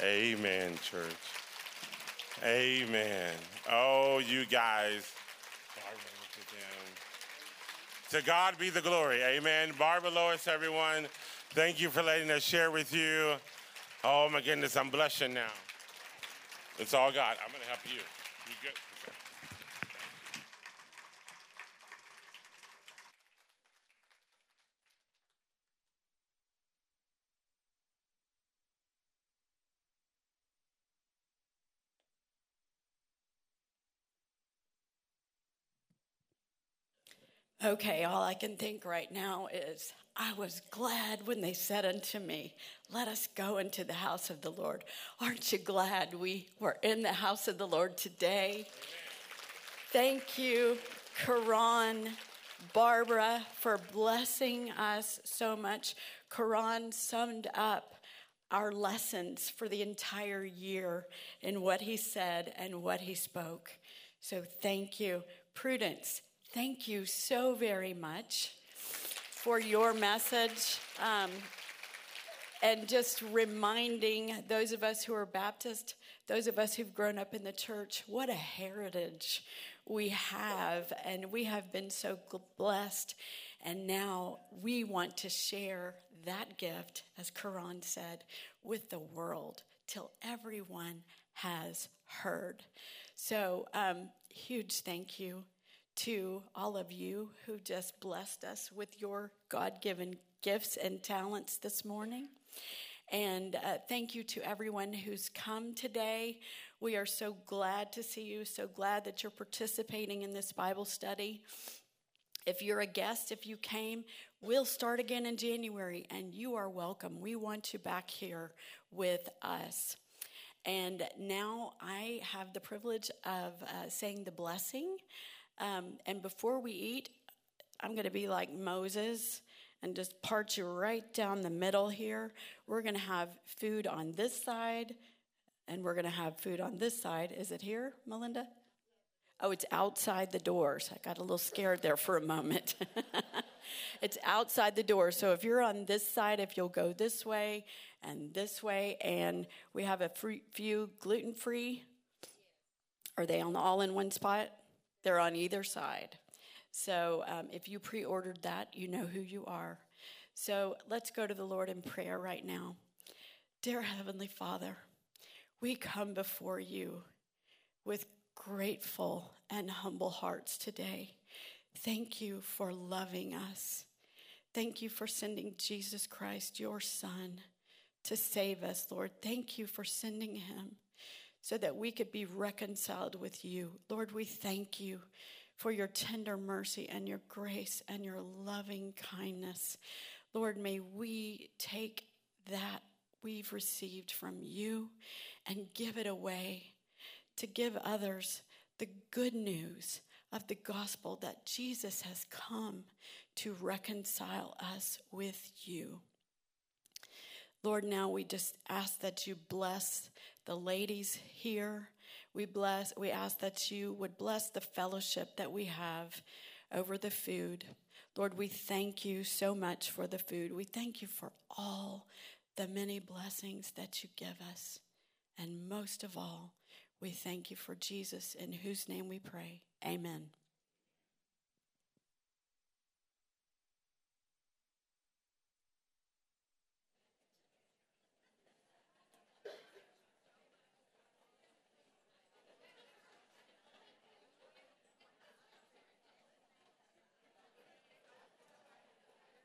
Amen. Church. Amen. Oh, you guys. To God be the glory. Amen. Barbara Lois, everyone, thank you for letting us share with you. Oh, my goodness, I'm blushing now. It's all God. I'm going to help you. You good? Okay, all I can think right now is I was glad when they said unto me, Let us go into the house of the Lord. Aren't you glad we were in the house of the Lord today? Thank you, Karan, Barbara, for blessing us so much. Karan summed up our lessons for the entire year in what he said and what he spoke. So thank you. Prudence, thank you so very much for your message. Um, and just reminding those of us who are Baptist, those of us who've grown up in the church, what a heritage we have. And we have been so blessed. And now we want to share that gift, as Karan said, with the world till everyone has heard. So, um, huge thank you to all of you who just blessed us with your God given gifts and talents this morning. And uh, thank you to everyone who's come today. We are so glad to see you, so glad that you're participating in this Bible study. If you're a guest, if you came, we'll start again in January, and you are welcome. We want you back here with us. And now I have the privilege of uh, saying the blessing. Um, and before we eat, I'm going to be like Moses and just part you right down the middle here. We're going to have food on this side, and we're going to have food on this side. Is it here, Melinda? Oh, it's outside the doors. I got a little scared there for a moment. [laughs] it's outside the door. So if you're on this side, if you'll go this way and this way, and we have a free, few gluten free. Are they on all in one spot? They're on either side. So um, if you pre ordered that, you know who you are. So let's go to the Lord in prayer right now. Dear Heavenly Father, we come before you with grateful and humble hearts today. Thank you for loving us. Thank you for sending Jesus Christ, your Son, to save us, Lord. Thank you for sending him so that we could be reconciled with you. Lord, we thank you for your tender mercy and your grace and your loving kindness. Lord, may we take that we've received from you and give it away to give others the good news of the gospel that Jesus has come to reconcile us with you. Lord, now we just ask that you bless the ladies here. We bless we ask that you would bless the fellowship that we have over the food. Lord, we thank you so much for the food. We thank you for all the many blessings that you give us. And most of all, we thank you for Jesus, in whose name we pray. Amen.